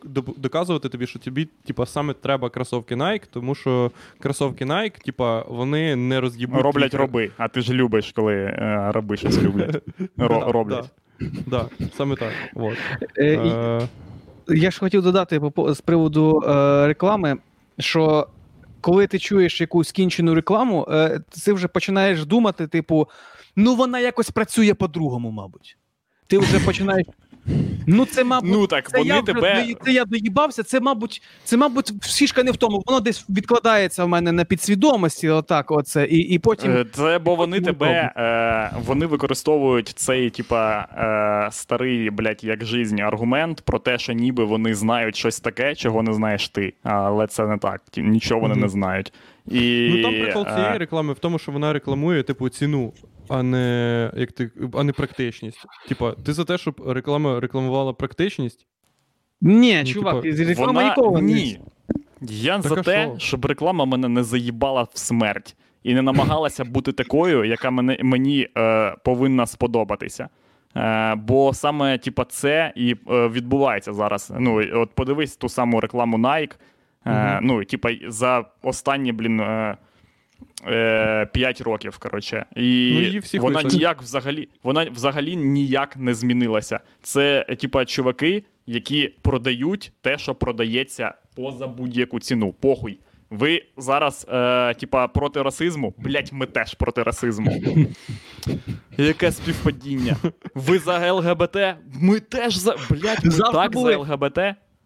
доб- доказувати тобі, що тобі типа, саме треба кросовки Nike, тому що кросовки Nike, типа, вони не роз'їбуть. роблять твій- роби, а ти ж любиш, коли е, раби щось люблять. Ро- Да, роблять. Да, да, саме так. Вот. Е, Е, Я ж хотів додати з приводу е, реклами, що коли ти чуєш якусь кінчену рекламу, е, ти вже починаєш думати, типу, ну вона якось працює по-другому, мабуть. Ти вже починаєш. Ну, це, мабуть, Ну так, це, вони я тебе. дої- це я доїбався, це, мабуть, це, мабуть, фішка не в тому. Воно десь відкладається в мене на підсвідомості, отак, оце, і, і потім. Е, Це бо вони потім тебе е, вони використовують цей, типа, е, старий, блядь, як жизнь, аргумент про те, що ніби вони знають щось таке, чого не знаєш ти. Але це не так. Ті- Нічого вони Мгм. не знають. І, Ну там прикол е, цієї реклами в тому, що вона рекламує, типу, ціну, а не як ти, а не практичність. Типа, ти за те, щоб реклама рекламувала практичність? Ні, ну, чувак, типа, реклама вона... ніколи не Ні. Я Так за те, що? щоб реклама мене не заїбала в смерть і не намагалася бути такою, яка мене, мені е, повинна сподобатися. Е, бо саме типа, це і е, відбувається зараз. Ну, от подивись ту саму рекламу Nike. Е, Мгм. Ну, типа, за останні, блін. Е, 5 років, коротше. І Ну, вона хуй ніяк взагалі, вона взагалі ніяк не змінилася. Це, е, типа, чуваки, які продають те, що продається поза будь-яку ціну. Похуй. Ви зараз, е, типа, проти расизму? Блять, ми теж проти расизму. Яке співпадіння? Ви за ЛГБТ? Ми теж за. Блять, ми Завжди так були. за ЛГБТ.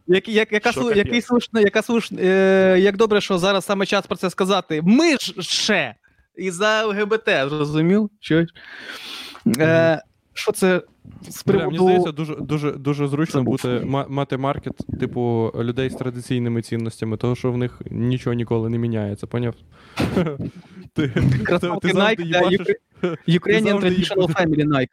Як, як, яка, Що який слушно, яка слушно, е, як добре, що зараз саме час про це сказати. Ми ж ще і за ЛГБТ, зрозумів? Чуєш? Е, що це з Бля, мені здається, дуже, дуже, дуже зручно бути, мати маркет, типу, людей з традиційними цінностями, того, що в них нічого ніколи не міняється, поняв? Ти, ти, ти завжди їбашиш, Ukra- Ukrainian Traditional Family Nike.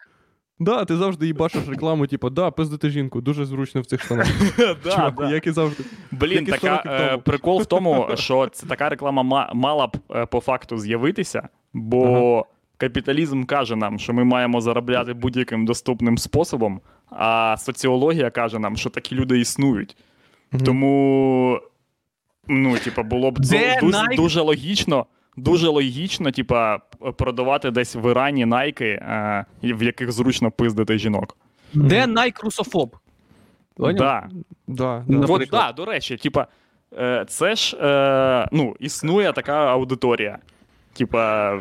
Да, ти завжди їбашиш рекламу, типу, да, пиздити жінку, дуже зручно в цих штанах. Чувак, як і завжди. Блін, Як і 40 така, е, прикол в тому, що така реклама мала б е, по факту з'явитися, бо капіталізм каже нам, що ми маємо заробляти будь-яким доступним способом, а соціологія каже нам, що такі люди існують. Тому, ну, типа, було б дуже, логічно. Дуже логічно, типа, продавати десь в Ірані найки, е, в яких зручно пиздити жінок. Де найкрусофоб? русофоб? Да. Да, Ну, да. От, да, до речі, типа, е, це ж е, ну, існує така аудиторія. Типа,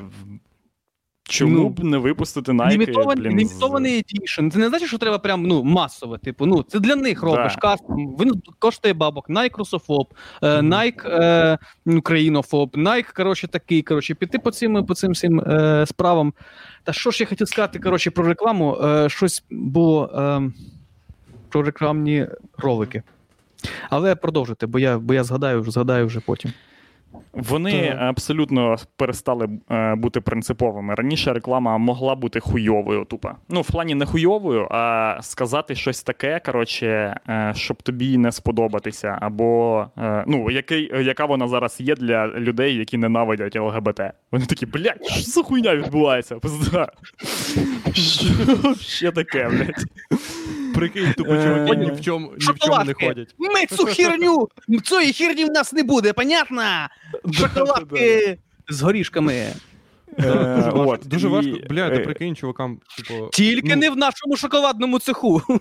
чому Ну, б не випустити Nike, Лімітований, блін, лімітований едішн. Це не значить, що треба прям ну, масово. Типу, ну, це для них робиш Да. кастом. Він коштує бабок. Nike русофоб, е, Nike е, українофоб, Nike, коротше, такий. Коротше, піти по цим, по цим всім е, справам. Та що ж я хотів сказати, коротше, про рекламу? Е, щось було е, про рекламні ролики. Але продовжуйте, бо я, бо я згадаю, згадаю вже потім. Вони Так. абсолютно перестали е, бути принциповими. Раніше реклама могла бути хуйовою, тупо. Ну, в плані не хуйовою, а сказати щось таке, коротше, е, щоб тобі не сподобатися, або е, ну, який, яка вона зараз є для людей, які ненавидять ЛГБТ. Вони такі, блядь, що за хуйня відбувається? Пизда. Що таке, блядь? Прикинь, тупо Е, чуваки ні в чому ні в чому не ходять. Ми цю херню, цієї херні в нас не буде, понятно? Шоколадки з горішками. Е, Дуже важко, дуже важко. Бля, ти е, прикинь, чувакам, типу. Тільки ну, не в нашому шоколадному цеху.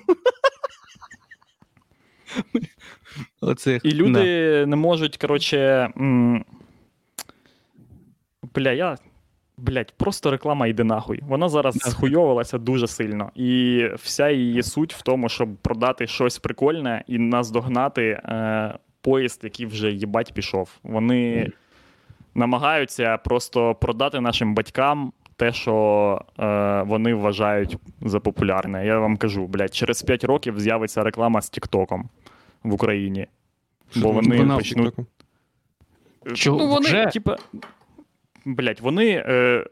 Оцих. І люди не можуть, коротше. Бля, я. Блять, просто реклама йде нахуй. Вона зараз схуйовувалася дуже сильно. І вся її суть в тому, щоб продати щось прикольне і наздогнати е, поїзд, який вже їбать пішов. Вони намагаються просто продати нашим батькам те, що е, вони вважають за популярне. Я вам кажу, блядь, через 5 років з'явиться реклама з Тіктоком в Україні. що Бо вони почнуть? Чого? Ну, вони, типа, блять, вони е,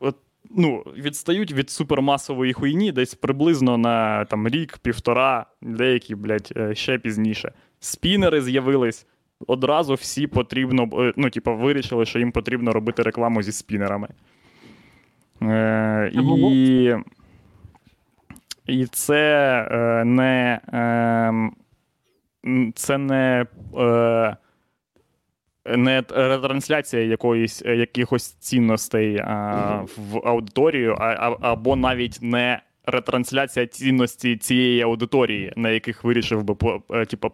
от, ну, відстають від супермасової хуйні десь приблизно на там, рік, півтора, деякі, блять, е, ще пізніше. Спінери з'явились. Одразу всі потрібно, е, ну, типа, вирішили, що їм потрібно робити рекламу зі спінерами. Е, і, і це е, не. Е, це не. Е, не ретрансляція якоїсь, е, якихось цінностей а, в аудиторію, а, а, або навіть не ретрансляція цінності цієї аудиторії, на яких вирішив би типу,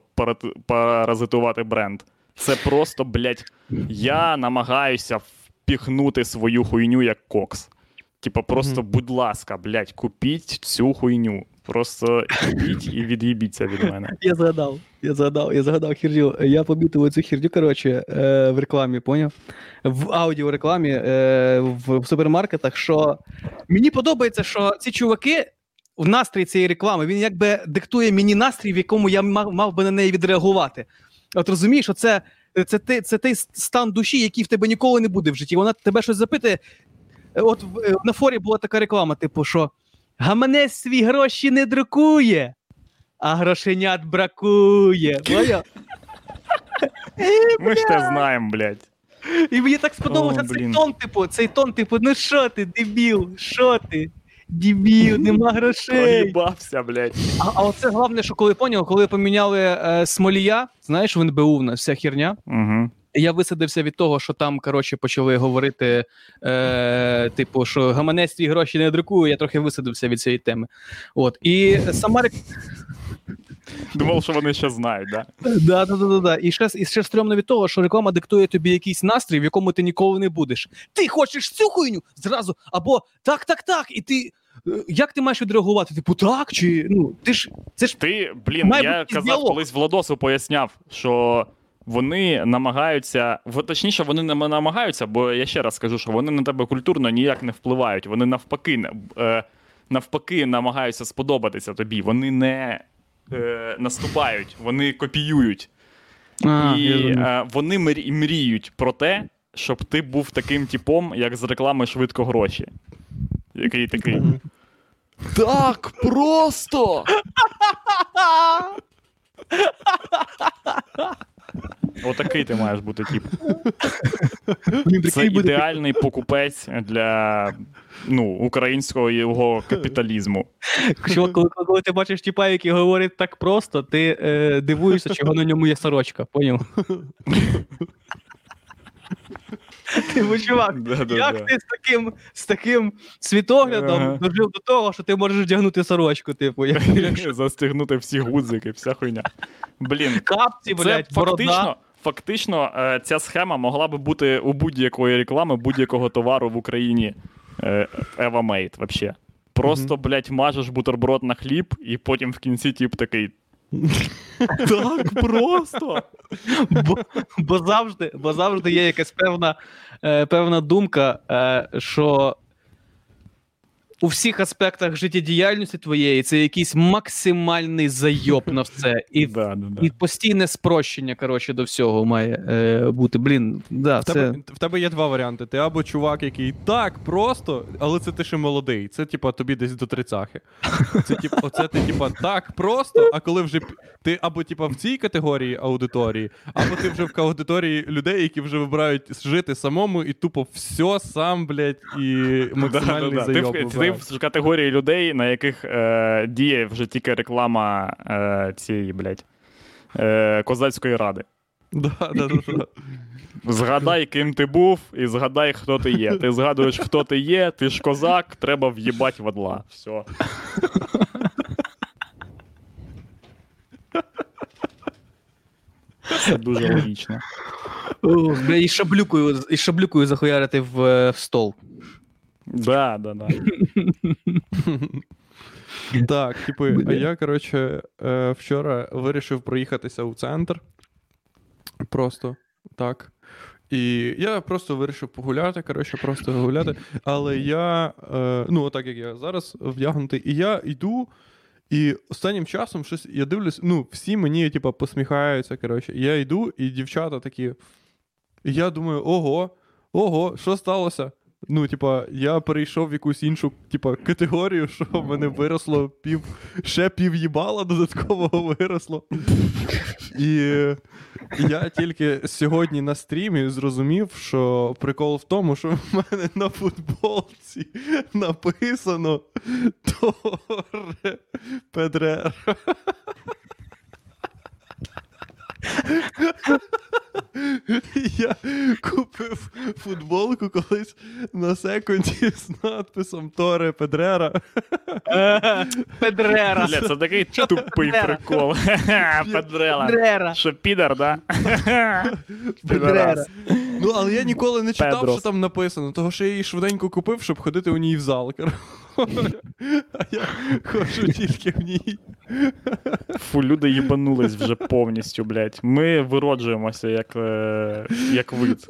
паразитувати бренд. Це просто, блядь, я намагаюся впіхнути свою хуйню як кокс. Типа, просто, будь ласка, блядь, купіть цю хуйню. Просто купіть і від'їбіться від мене. Я згадав, я згадав, я згадав херню. Я помітив оцю херню, коротше, е, в рекламі, поняв? В аудіорекламі е, в, супермаркетах, що мені подобається, що ці чуваки. В настрій цієї реклами він якби диктує мені настрій, в якому я мав, мав би на неї відреагувати. От розумієш, це, це, ти, це той стан душі, який в тебе ніколи не буде в житті. Вона тебе щось запитує. От на форі була така реклама, типу, що гаманець свій гроші не друкує, а грошенят бракує. Ми ж те знаємо, блядь. І мені так сподобався О, цей блін. тон, типу, цей тон, типу, ну що ти, дебіл, що ти? Дебіл, нема грошей. Проїбався, блядь. А, а оце головне, що коли поняв, коли поміняли е, Смолія, знаєш, в НБУ в нас вся херня. Угу. Я висадився від того, що там, коротше, почали говорити, е, типу, що гаманець твій гроші не друкує, я трохи висадився від цієї теми. От. І сама Думав, що вони ще знають, да? Да, да, да, да, да. І ще, і ще стрьомно від того, що реклама диктує тобі якийсь настрій, в якому ти ніколи не будеш. Ти хочеш цю хуйню зразу, або так, так, так, і ти. е, Як ти маєш відреагувати? Типу, так чи ну ти ж це ж Ти, блін, я казав, діалог. колись Владосу поясняв, що вони намагаються, точніше, вони не намагаються, бо я ще раз скажу, що вони на тебе культурно ніяк не впливають. Вони навпаки, не- е, навпаки, намагаються сподобатися тобі. Вони не е, наступають, вони копіюють. а, і е, вони мрі- мріють про те, щоб ти був таким типом, як з реклами швидко гроші. Який такий. Так просто! Отакий ти маєш бути тип. Це ідеальний покупець для ну, українського його капіталізму. Чувак, коли, коли ти бачиш тіпа, який говорить так просто, ти е, дивуєшся, чого на ньому є сорочка, поняв? Типу, чувак, як ти з таким, з таким світоглядом дожив до того, що ти можеш вдягнути сорочку, типу, Застигнути всі гудзики, вся хуйня. Блін, капці, блядь, фактично, фактично е, ця схема могла би бути у будь-якої реклами, будь-якого товару в Україні. е, Eva Made, вообще. Просто, блядь, мажеш бутерброд на хліб, і потім в кінці тип такий. Так просто. Бо, бо, завжди, бо завжди є якась певна, е, певна думка, е, що у всіх аспектах життєдіяльності твоєї це якийсь максимальний зайоб на все. І, Да, да, да. і постійне спрощення, коротше, до всього має е, бути. Блін, да, В це... тебе, в тебе є два варіанти. Ти або чувак, який так просто, але це ти ще молодий. Це, типа, тобі десь до трицахи. Це, типа, оце ти, типа, так просто, а коли вже ти або типа в цій категорії аудиторії, або ти вже в аудиторії людей, які вже вибирають жити самому і тупо все сам, блядь, і максимальний Да, да, да. Зайоб. ти вибирають. в категорії людей, на яких е, діє вже тільки реклама е, цієї, блядь, е, козацької ради. Да, да, да, да. Згадай, ким ти був, і згадай, хто ти є. Ти згадуєш, хто ти є, ти ж козак, треба в'їбать водла. Все. Це дуже логічно. О, бля, і шаблюкою, і шаблюкою захуярити в, е, в стол. Да, да, да. Так, типу, а я, коротше, е, вчора вирішив проїхатися у центр. Просто так. І я просто вирішив погуляти, коротше, просто гуляти. Але я, е, ну, отак як я зараз вдягнутий, і я йду, і останнім часом щось я дивлюсь, ну, всі мені, типу, посміхаються. Коротше. Я йду, і дівчата такі. І я думаю, ого, ого, що сталося? Ну, типа, я перейшов в якусь іншу, типа, категорію, що в мене виросло пів, ще пів їбала додаткового виросло. І я тільки сьогодні на стрімі зрозумів, що прикол в тому, що в мене на футболці написано Торе Педрера. Я купив футболку колись на секунді з надписом Торе Педрера. Педрера. Бля, це такий тупий прикол. Педрера. Що підар, да? Педрера. Ну, але я ніколи не читав, що там написано, того що я її швиденько купив, щоб ходити у ній в зал. А я ходжу тільки в ній. Фу, люди їбанулись вже повністю, блядь. Ми вироджуємося як, е, як вид.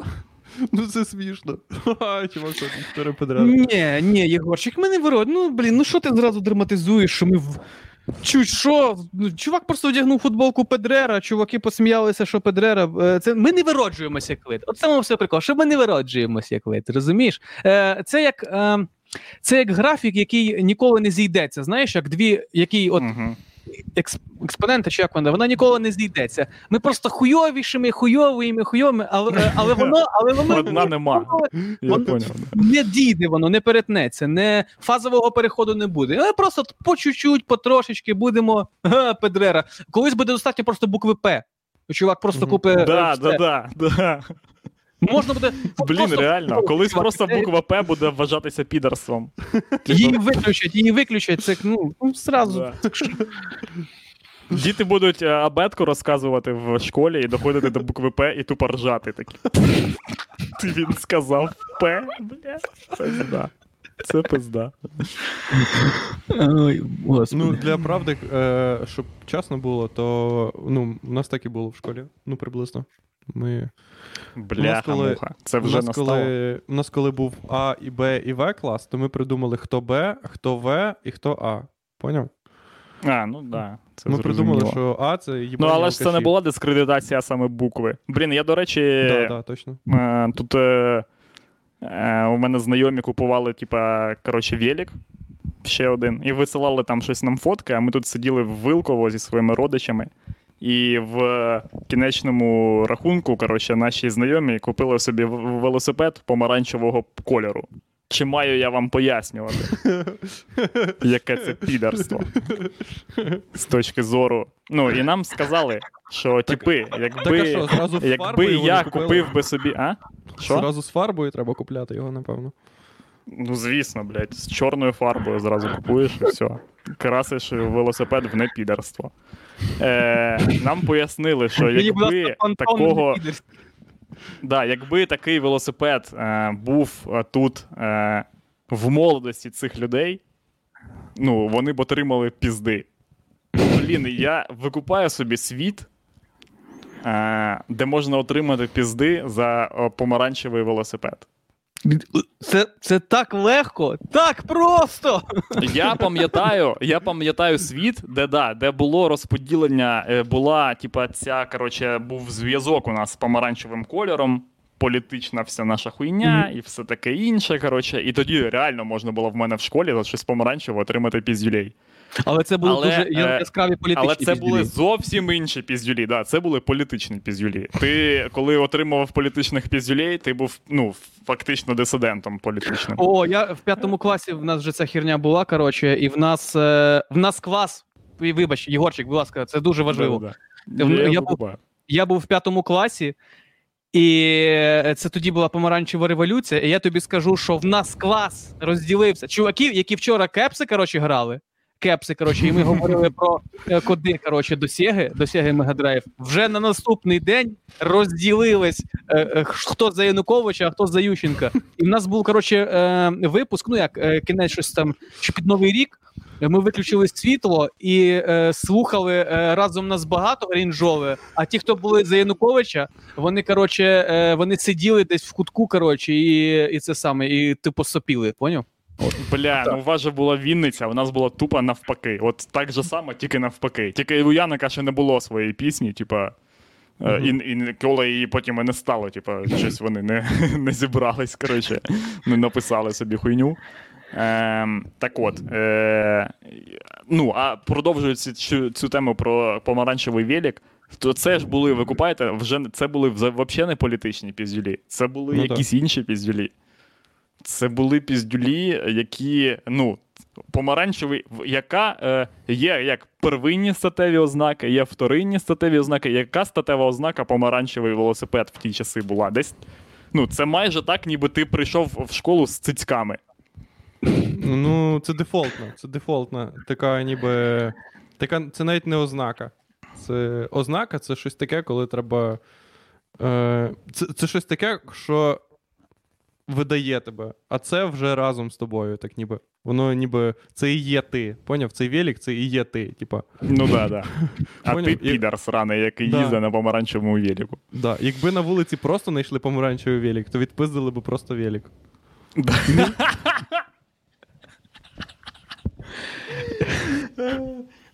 Ну це смішно. Ха, Чувак, що Педрера. Ні, ні, Єгорчик, ми не вирод. Ну, блін, ну що ти зразу драматизуєш, що ми в. Чуть що? Ну, Чувак просто одягнув футболку Педрера, чуваки посміялися, що Педрера. е, Це ми не вироджуємося як вид. От саме все прикол, що ми не вироджуємося як вид, розумієш? Е, Це як. е, Це як графік, який ніколи не зійдеться. Знаєш, як дві, який от Мгм. екс, експонента, чи як вона, вона ніколи не зійдеться. Ми просто хуйовішими, хуйовими, хуйовими, але, е, але воно, але воно Одна нема. воно Воно- не дійде воно, не перетнеться, не фазового переходу не буде. Ми просто по чуть-чуть, потрошечки будемо га, Педрера. Колись буде достатньо просто букви П. Чувак просто купить. е, Да, да, да, да. Можна буде. Блін, просто- реально, колись просто буква П буде вважатися підарством. Її виключать, її виключать. Це ну, ну. Да. Діти будуть е, абетку розказувати в школі і доходити до букви П і тупо ржати такі. Ти він сказав П, бля. Це пизда. Це пизда. Ой. Ну, для правди, е, щоб чесно було, то ну, у нас так і було в школі. Ну, приблизно. Ми... Бляха коли- муха. Це У вже нас, настало. коли, у нас коли був А і Б і В клас, то ми придумали, хто Б, хто В і хто А. Поняв? А, ну да. Це ми придумали, що А це Ну, їбані але ж це не була дискредитація саме букви. Блін, я, до речі, Да, да, точно. Е, Тут е, е, у мене знайомі купували, типа, коротше, велик. Ще один. І висилали там щось нам фотки, а ми тут сиділи в Вилково зі своїми родичами. І в кінечному рахунку, коротше, наші знайомі купили собі велосипед помаранчевого кольору. Чи маю я вам пояснювати, яке це підарство? З точки зору. Ну, і нам сказали, що типи, Так а якби, що, з якби я купив би собі. А? Що? Зразу з фарбою треба купляти його, напевно. Ну, звісно, блядь, з чорною фарбою зразу купуєш і все. Красиш велосипед в непідерство. Е, нам пояснили, що якби такого, да, якби такий велосипед е, був е, тут е, в молодості цих людей, ну, вони б отримали пізди. Блін, я викупаю собі світ, е, де можна отримати пізди за е, помаранчевий велосипед. Це, це так легко, так просто. Я пам'ятаю, я пам'ятаю світ, де да, де було розподілення, е, була, типа, ця, коротше, був зв'язок у нас з помаранчевим кольором. Політична вся наша хуйня і все таке інше. Коротше, і тоді реально можна було в мене в школі за щось помаранчеве отримати піздюлей. Але це були Але, дуже е, яскраві політичні Але це піздюлі. були зовсім інші піздюлі. Да, це були політичні піздюлі. Ти, коли отримував політичних піздюлей, ти був ну, фактично дисидентом політичним. О, я в п'ятому класі в нас вже ця херня була, коротше, і в нас е, в нас клас. Вибач, Єгорчик, будь ласка, це дуже важливо. Да-да-да. Я- Я я забуваю. Я був в п'ятому класі, і це тоді була помаранчева революція. І я тобі скажу, що в нас клас розділився. Чуваків, які вчора кепси, коротше, грали. Кепси, коротше, і ми говорили про е, коди, коротше, до Сєги, до Сєги Мегадрайв. Вже на наступний день розділились е, е, хто за Януковича, а хто за Ющенка. І в нас був, коротше, випуск, ну як кінець щось там, чи під Новий рік. Ми виключили світло і е, слухали е, разом нас багато рінжове. А ті, хто були за Януковича, вони коротше, е, вони сиділи десь в кутку, коротше, і, і це саме, і типу сопіли, поняв? Бля, ну у вас же була Вінниця, у нас була тупо навпаки. От так же само, тільки навпаки. Тільки у Яника ще не було своєї пісні, типа. е, І, і ніколи її потім і не стало, типа, щось вони не, не зібрались, коротше, не написали собі хуйню. Ем, так от, е, ну, а продовжуючи цю, цю тему про помаранчевий велик, то це ж були, ви купаєте, вже це були взагалі не політичні піздюлі, це були Ну, якісь інші піздюлі. Це були піздюлі, які, ну, помаранчевий, яка е, є як первинні статеві ознаки, є вторинні статеві ознаки. Яка статева ознака помаранчевий велосипед в ті часи була? Десь. Ну, це майже так, ніби ти прийшов в школу з цицьками. Ну, це дефолтно. Це дефолтна. Така ніби. Така, це навіть не ознака. Це ознака це щось таке, коли треба. Е, це, це щось таке, що видає тебе. А це вже разом з тобою, так ніби. Воно ніби. Це і є ти. Поняв? Цей велик, це і є ти. Типа. Ну да, да. А ти підар сраний, який Да. їздить на помаранчевому велику. Да. Якби на вулиці просто знайшли помаранчевий велик, то відпиздили би просто велик.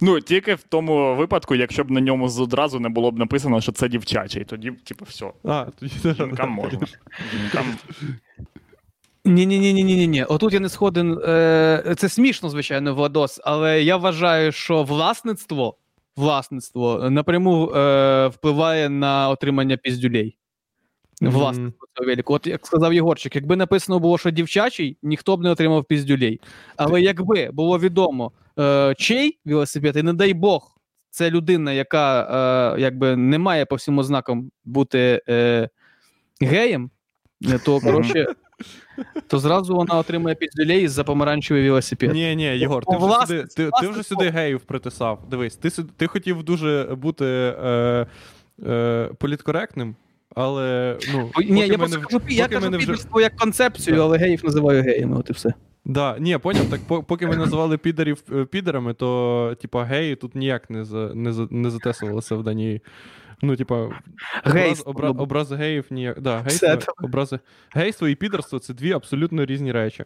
Ну, тільки в тому випадку, якщо б на ньому одразу не було б написано, що це дівчачий, тоді, типу, все. А, тоді Жінкам можна. Жінкам Ні, ні, ні, ні, ні, ні. Отут я не сходен. Е, це смішно, звичайно, Владос, але я вважаю, що власництво, власництво напряму е, впливає на отримання піздюлей. Власництво цього велику. От як сказав Єгорчик, якби написано було, що дівчачий, ніхто б не отримав піздюлей. Але якби було відомо, е, чий велосипед, і не дай Бог, це людина, яка е, якби не має по всім ознакам бути е, геєм, е, то коротше. То зразу вона отримує піздюлей за помаранчевий велосипед. Ні, ні, Єгор, ти вже, Власне, сюди, ти, ти вже сюди геїв притисав. Дивись, ти, ти хотів дуже бути е, е, політкоректним, але ну, Ні, я просто кажу, я кажу вже- як концепцію, але геїв називаю геями, от і все. Да, ні, поняв, так по- поки ми називали підерів е, підерами, то типа геї тут ніяк не за, не, за, не затесувалися в даній. Ну, типа, образ, Гейство, обра, ну. образи геїв ніяк. Да, гейство, образи, гейство і підерство це дві абсолютно різні речі.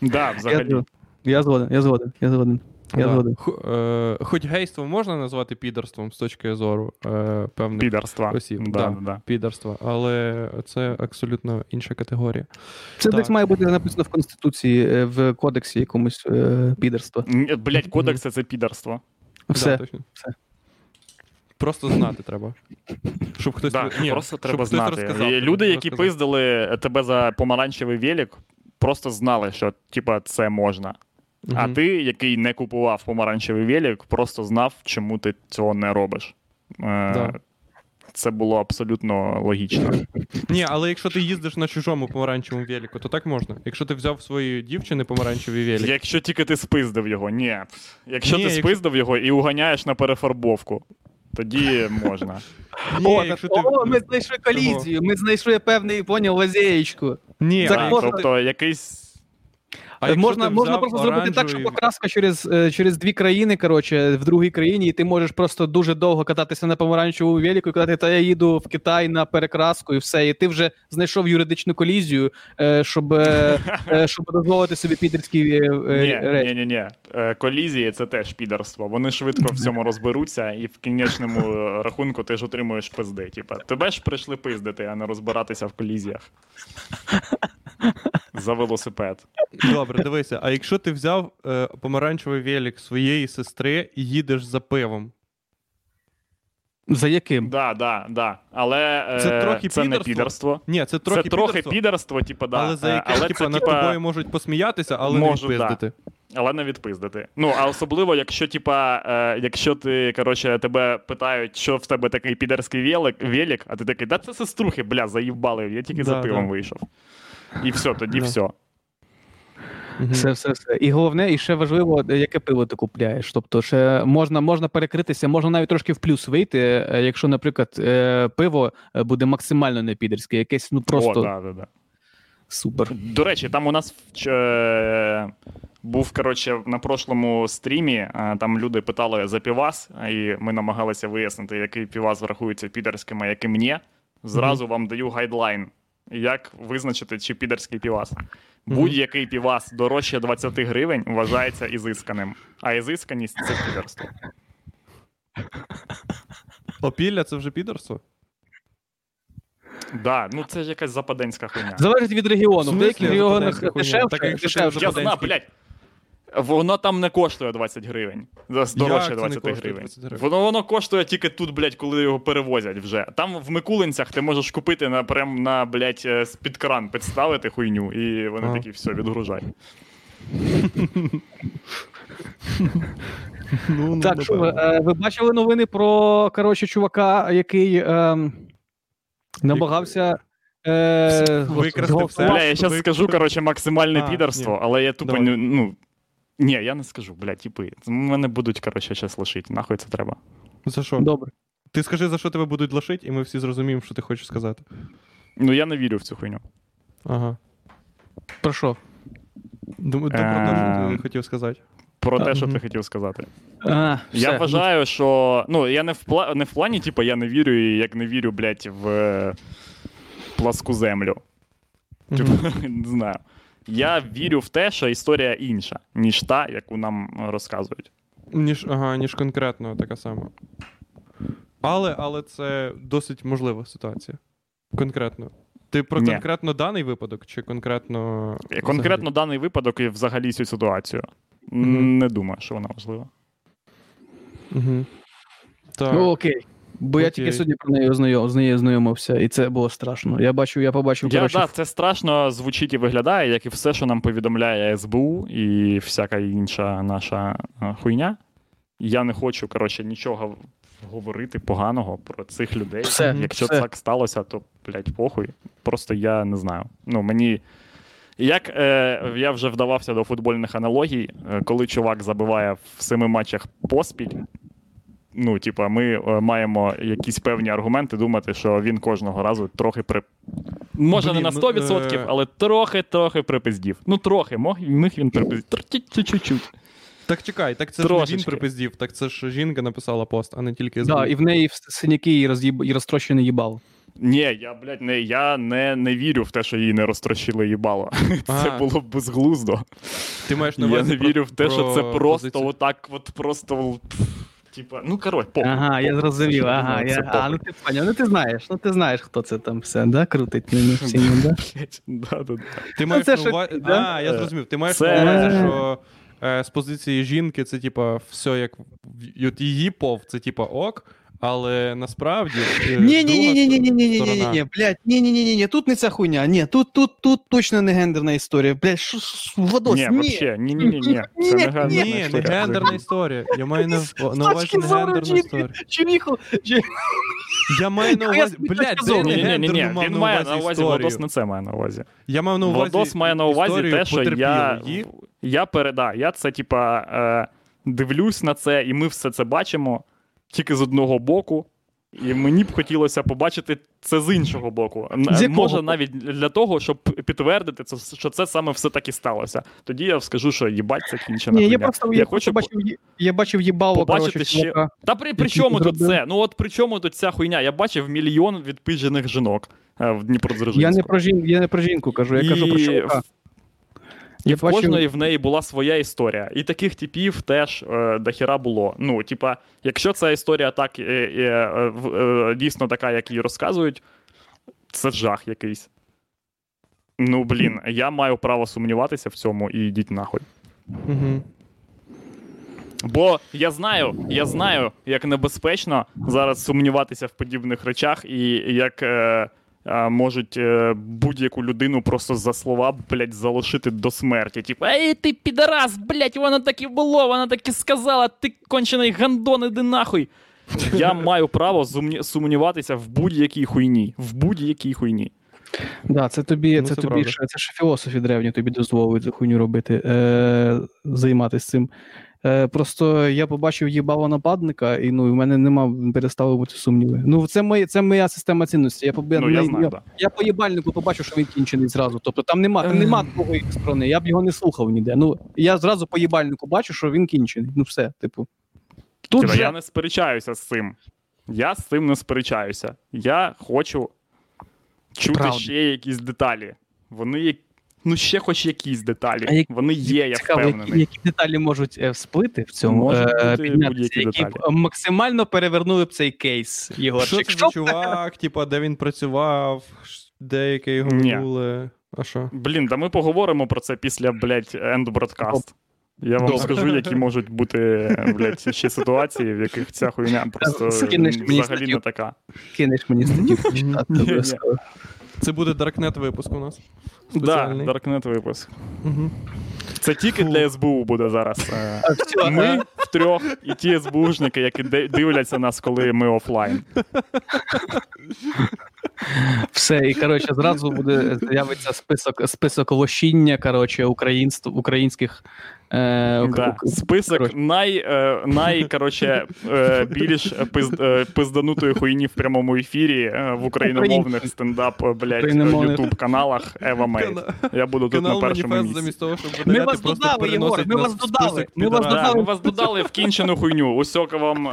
Да, Я, взагалі. я згоден, я згоден, я згоден. Я Да. Хо- е, хоч гейство можна назвати підерством з точки зору е, певних Підарства. осіб. Да, да, да, підерства, але це абсолютно інша категорія. Це Так. десь має бути написано в Конституції, е, в кодексі якомусь е, підерства. Блять, кодекс це підарство. Все. Да, точно. все. Просто знати треба. Щоб хтось Да, ні, просто щоб треба хтось знати. розказав, Люди, які розказав. пиздили тебе за помаранчевий велик, просто знали, що типа це можна. А ти, який не купував помаранчевий велик, просто знав, чому ти цього не робиш. Е, Да. Це було абсолютно логічно. Ні, але якщо ти їздиш на чужому помаранчевому велику, то так можна. Якщо ти взяв своєї дівчини помаранчевий велик. Якщо тільки ти спиздив його, ні. Якщо Ні, ти якщо- спиздив його і уганяєш на перефарбовку, тоді можна. Ні, О, якщо ти... о, ми знайшли колізію, ми знайшли певний, поняв, лазєєчку. Ні, Так а можна- тобто якийсь. А можна можна просто зробити так, що покраска через, е, через дві країни, коротше, в другій країні, і ти можеш просто дуже довго кататися на помаранчевому велику і казати, та я їду в Китай на перекраску і все. І ти вже знайшов юридичну колізію, е, щоб, е, щоб дозволити собі підерські речі. ні, ні, ні. Колізії це теж підарство. Вони швидко в цьому розберуться, і в кінечному рахунку ти ж отримуєш пизди. Типа, тебе ж прийшли пиздити, а не розбиратися в колізіях. За велосипед. Добре, дивися. А якщо ти взяв е, помаранчевий велик своєї сестри і їдеш за пивом, За яким? Да, да, да. Але е, Це трохи це не підарство. ні, це трохи це трохи підерство, типа, да. але за Е, яке це, над типа, тобою можуть посміятися, але Можуть, не відпиздити. але не відпиздити. Ну, а особливо, якщо, типа, е, якщо ти, коротше, тебе питають, що в тебе такий підерський велик, велик, а ти такий, да це сеструхи, бля, заїбали, я тільки за пивом да. вийшов. І все, тоді Да. все. Мгм. Все, все, все. І головне, і ще важливо, яке пиво ти купляєш. Тобто, ще можна, можна перекритися, можна навіть трошки в плюс вийти, е, якщо, наприклад, е, пиво е, буде максимально не підерське, якесь ну просто О, да, да, да. супер. До речі, там у нас е, був коротше на прошлому стрімі. е, Там люди питали за півас, і ми намагалися вияснити, який півас врахується підерським, а яким ні. Зразу вам даю гайдлайн, як визначити, чи підерський півас. Будь-який півас дорожче 20 гривень вважається ізисканим, а ізисканість це підерство. Опілля це вже підерство? Да, ну це ж якась западенська хуйня. Залежить від регіону. В деяких регіонах дешевше, Я знаю, блядь. Воно там не коштує 20 гривень. Дорожче 20 гривень. 20 гривень? Воно, воно коштує тільки тут, блядь, коли його перевозять вже. Там в Микулинцях ти можеш купити на, прям на, блядь, е, з-під кран підставити хуйню, і вони Ага. такі, все, відгружай. Ну, ну, Так, що ви, е, ви бачили новини про коротше, чувака, який ем, намагався. Е, Викрасти все. Бля, я зараз скажу, коротше, максимальне А, підарство, ні. але я тупо Давай. ну. Ні, я не скажу, блядь, типи. Мене будуть, коротше, зараз лишити. Нахуй це треба. За що? Добре. Ти скажи, за що тебе будуть лишити, і ми всі зрозуміємо, що ти хочеш сказати. Ну я не вірю в цю хуйню. Ага. Про що? Думаю, Ем. ти хотів сказати. Про те, що ти хотів сказати. А, Я все. вважаю, що. Ну, я не в, пла... не в плані, типу, я не вірю, і як не вірю, блядь, в пласку землю. Типу, не знаю. Я вірю в те, що історія інша, ніж та, яку нам розказують. Ніж, ага, ніж конкретно така сама. Але, але це досить можлива ситуація. Конкретно. Ти про Ні. конкретно даний випадок, чи конкретно. Конкретно даний випадок і взагалі цю ситуацію. Мгм. Не думаю, що вона важлива. Угу. Так. Ну, окей. Бо я тільки сьогодні про неї ознайом, з нею знайомився, і це було страшно. Я бачу, я побачив, Я, коротше, да, це страшно звучить і виглядає, як і все, що нам повідомляє СБУ і всяка інша наша е, хуйня. Я не хочу, коротше, нічого говорити поганого про цих людей. Все, Якщо все. так сталося, то, блядь, похуй. Просто я не знаю. Ну, мені. Як е, я вже вдавався до футбольних аналогій, е, коли чувак забиває в семи матчах поспіль, ну, типа, ми е, маємо якісь певні аргументи думати, що він кожного разу трохи при. Може, Блін, не на ну, 100%, е, але трохи-трохи припиздів. Ну, трохи, мог, міг він припиздів. Так чекай, так це ж не він припиздів, так це ж жінка написала пост, а не тільки да, і в неї в- синяки і, роз'їб... і розтрощене їбало. Ні, я, блядь, не, я не, не вірю в те, що її не розтрощили їбало. Це було б безглуздо. Ти маєш на Я не про- вірю в те, що це просто позицію. отак, от просто. пф, Типа, ну король, поп. Ага, я зрозумів. Ага, я... а, ну ти поняв, ну ти знаєш, ну ти знаєш, хто це там все, да, крутить них ну, да? Да, да, да. Ти маєш це на ж- увазі. да? А, я зрозумів. Ти маєш Це- на увазі, що е, з позиції жінки це, типа, все як. в- От її пов, це типа ок, але насправді. е, Ні, ні, ні, ні, ні, ні, ні, ні, ні, ні, блядь, ні, ні, ні, ні, ні, тут не ця хуйня, ні, тут, тут, тут точно не гендерна історія, блядь, що, Владос, Ні, ні, вообще, ні, ні, ні, ні. Це не гендерна Ні, не історія. гендерна історія. Я маю на, увазі не гендерну історію. Чоловіку, чи- Я маю на увазі. Блядь, зору. я Ні, ні, ні, ні. Він має на увазі, Владос не це має на увазі. Я мав на увазі. Владос має на увазі те, що я, я переда, я це, типа, е, дивлюсь на це, і ми все це бачимо тільки з одного боку. І мені б хотілося побачити це з іншого боку. З Може, навіть для того, щоб підтвердити це, що це саме все таки сталося. Тоді я скажу, що їбать це кінчена Ні, я просто я, хочу бачив, я бачив їбало, побачити ще-. Та при, при чому тут це? Ну от при чому тут ця хуйня? Я бачив мільйон відпижених жінок е, в Дніпродзержинську. Я не про жін, я не про жінку кажу, я кажу про І чувака. в- Я І в кожної в неї була своя історія. І таких типів теж е, дохіра було. Ну, типа, якщо ця історія так е, е, е, е, дійсно така, як її розказують, це жах якийсь. Ну, блін, я маю право сумніватися в цьому і йдіть нахуй. Угу. Бо я знаю, я знаю, як небезпечно зараз сумніватися в подібних речах, і як е, е, можуть е, будь-яку людину просто за слова, блядь, залишити до смерті. Типу, ей, ти підарас, блядь, воно так і було, вона так і сказала, ти кончений гандон, іди нахуй. Я маю право сумніватися в будь-якій хуйні. В будь-якій хуйні. Да, це тобі, Ну, це, це тобі ж, це ж філософи древні тобі дозволюють цю хуйню робити, е, займатися цим. Е, просто я побачив їбало нападника, і ну, в мене нема, перестало бути сумніви. Ну, це, моє, це моя система цінності. Я, побе- Ну, я не- знаю, я, да. я по їбальнику побачив, що він кінчений зразу. Тобто там нема, там Ем. нема другої сторони, я б його не слухав ніде. Ну, я зразу по їбальнику бачу, що він кінчений. Ну, все, типу. Тут Типа, же... я не сперечаюся з цим. Я з цим не сперечаюся. Я хочу чути Правда. ще якісь деталі. Вони є. Ну, ще хоч якісь деталі. А як- Вони є, я Цікаво, впевнений. які, які деталі можуть е, всплити в цьому, Можуть е, бути будь-які які б деталі. максимально перевернули б цей кейс, Що Єгорчик. це за чувак, типа, де він працював, де яке його Ні. минуле. А що? Блін, да ми поговоримо про це після, блядь, End Broadcast. Я вам Добре. скажу, які можуть бути, блядь, ще ситуації, в яких ця хуйня просто Скинеш мені взагалі статтю. не така. кинеш мені статтю почитати? Це буде Даркнет випуск у нас. Да, Даркнет Darknet випуск. Угу. Це тільки для СБУ буде зараз. е, Ми в втрьох і ті СБУшники, які дивляться нас, коли ми офлайн. Все, і коротше, зразу буде з'явиться список список лощіння коротше, українств, українських е, Да. Список коротше. най, е, най коротше, е, більш пиз, е, пизданутої хуйні в прямому ефірі е, в україномовних стендап, блядь, ютуб каналах Eva Made. Я буду тут на першому місці. замість того, щоб Ми вас додали, Єгор, ми вас додали, список ми вас додали. ми вас додали в кінчену хуйню. Усьока вам.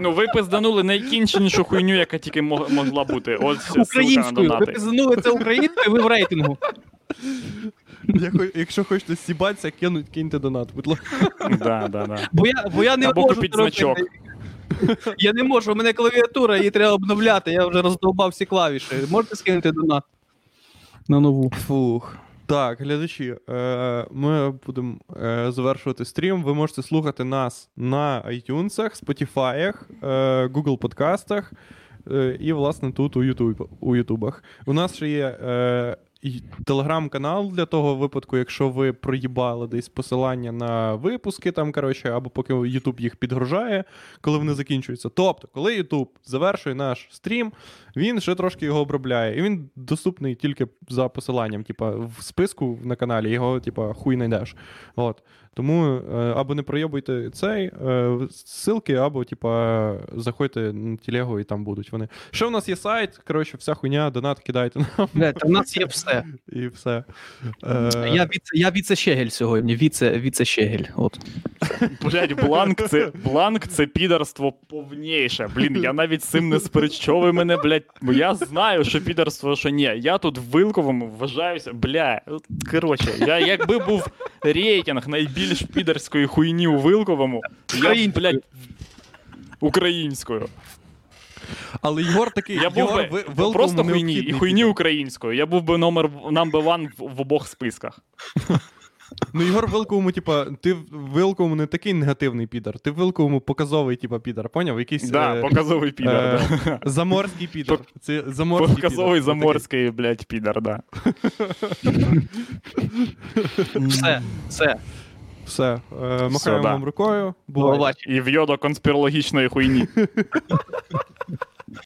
Ну, ви пизданули найкінченішу хуйню, яка тільки могла бути. Ось Українською. Ви пізнанули це українською, ви в рейтингу. Якщо хочете сібатися, кинуть, киньте донат, будь ласка. Да, да, да. Бо я, бо я не Або можу купіть значок. Я не можу, у мене клавіатура, її треба обновляти, я вже роздовбав всі клавіші. Можете скинути донат на нову. Фух. Так, глядачі, е, ми будемо е, завершувати стрім. Ви можете слухати нас на iTunes, Spotify, е, Google подкастах і, власне, тут у YouTube, у Ютубах. У нас ще є телеграм-канал для того випадку, якщо ви проїбали десь посилання на випуски, там, коротше, або поки YouTube їх підгружає, коли вони закінчуються. Тобто, коли YouTube завершує наш стрім, він ще трошки його обробляє. І він доступний тільки за посиланням, типа, в списку на каналі, його, типа, хуй знайдеш. От. Тому е, або не пройобуйте цей е, ссылки, або, типа, заходьте на телегу і там будуть вони. Ще в нас є сайт, коротше, вся хуйня, донат кидайте нам Блядь, у нас є все. і все. Е, Я віце, я віце-щегель сьогодні, віце, віце-щегель. От. Блять, бланк це бланк це підарство повніше. Блін, я навіть з цим не сперечу. Що ви мене, блять, бо я знаю, що підарство, що ні. Я тут в Вилковому вважаюся, бля. от, Коротше, я якби був рейтинг найбільш підарської хуйні у Вилковому, я б, Українською. Але Єгор такий, Я був Єгор, би ви, просто хуйні і хуйні українською. Я був би номер number one в, в обох списках. Ну, Єгор в Вилковому, типа, ти в Вилковому не такий негативний підар, ти в Вилковому показовий, типа, підар, поняв? Якийсь Да, е, показовий підар. е, да. заморський підар. Це заморський Показовий підар. заморський, блядь, підар, да. Все, все. Все, е, махаємо Все, да. вам рукою. Побачення. І в йодо конспірологічної хуйні.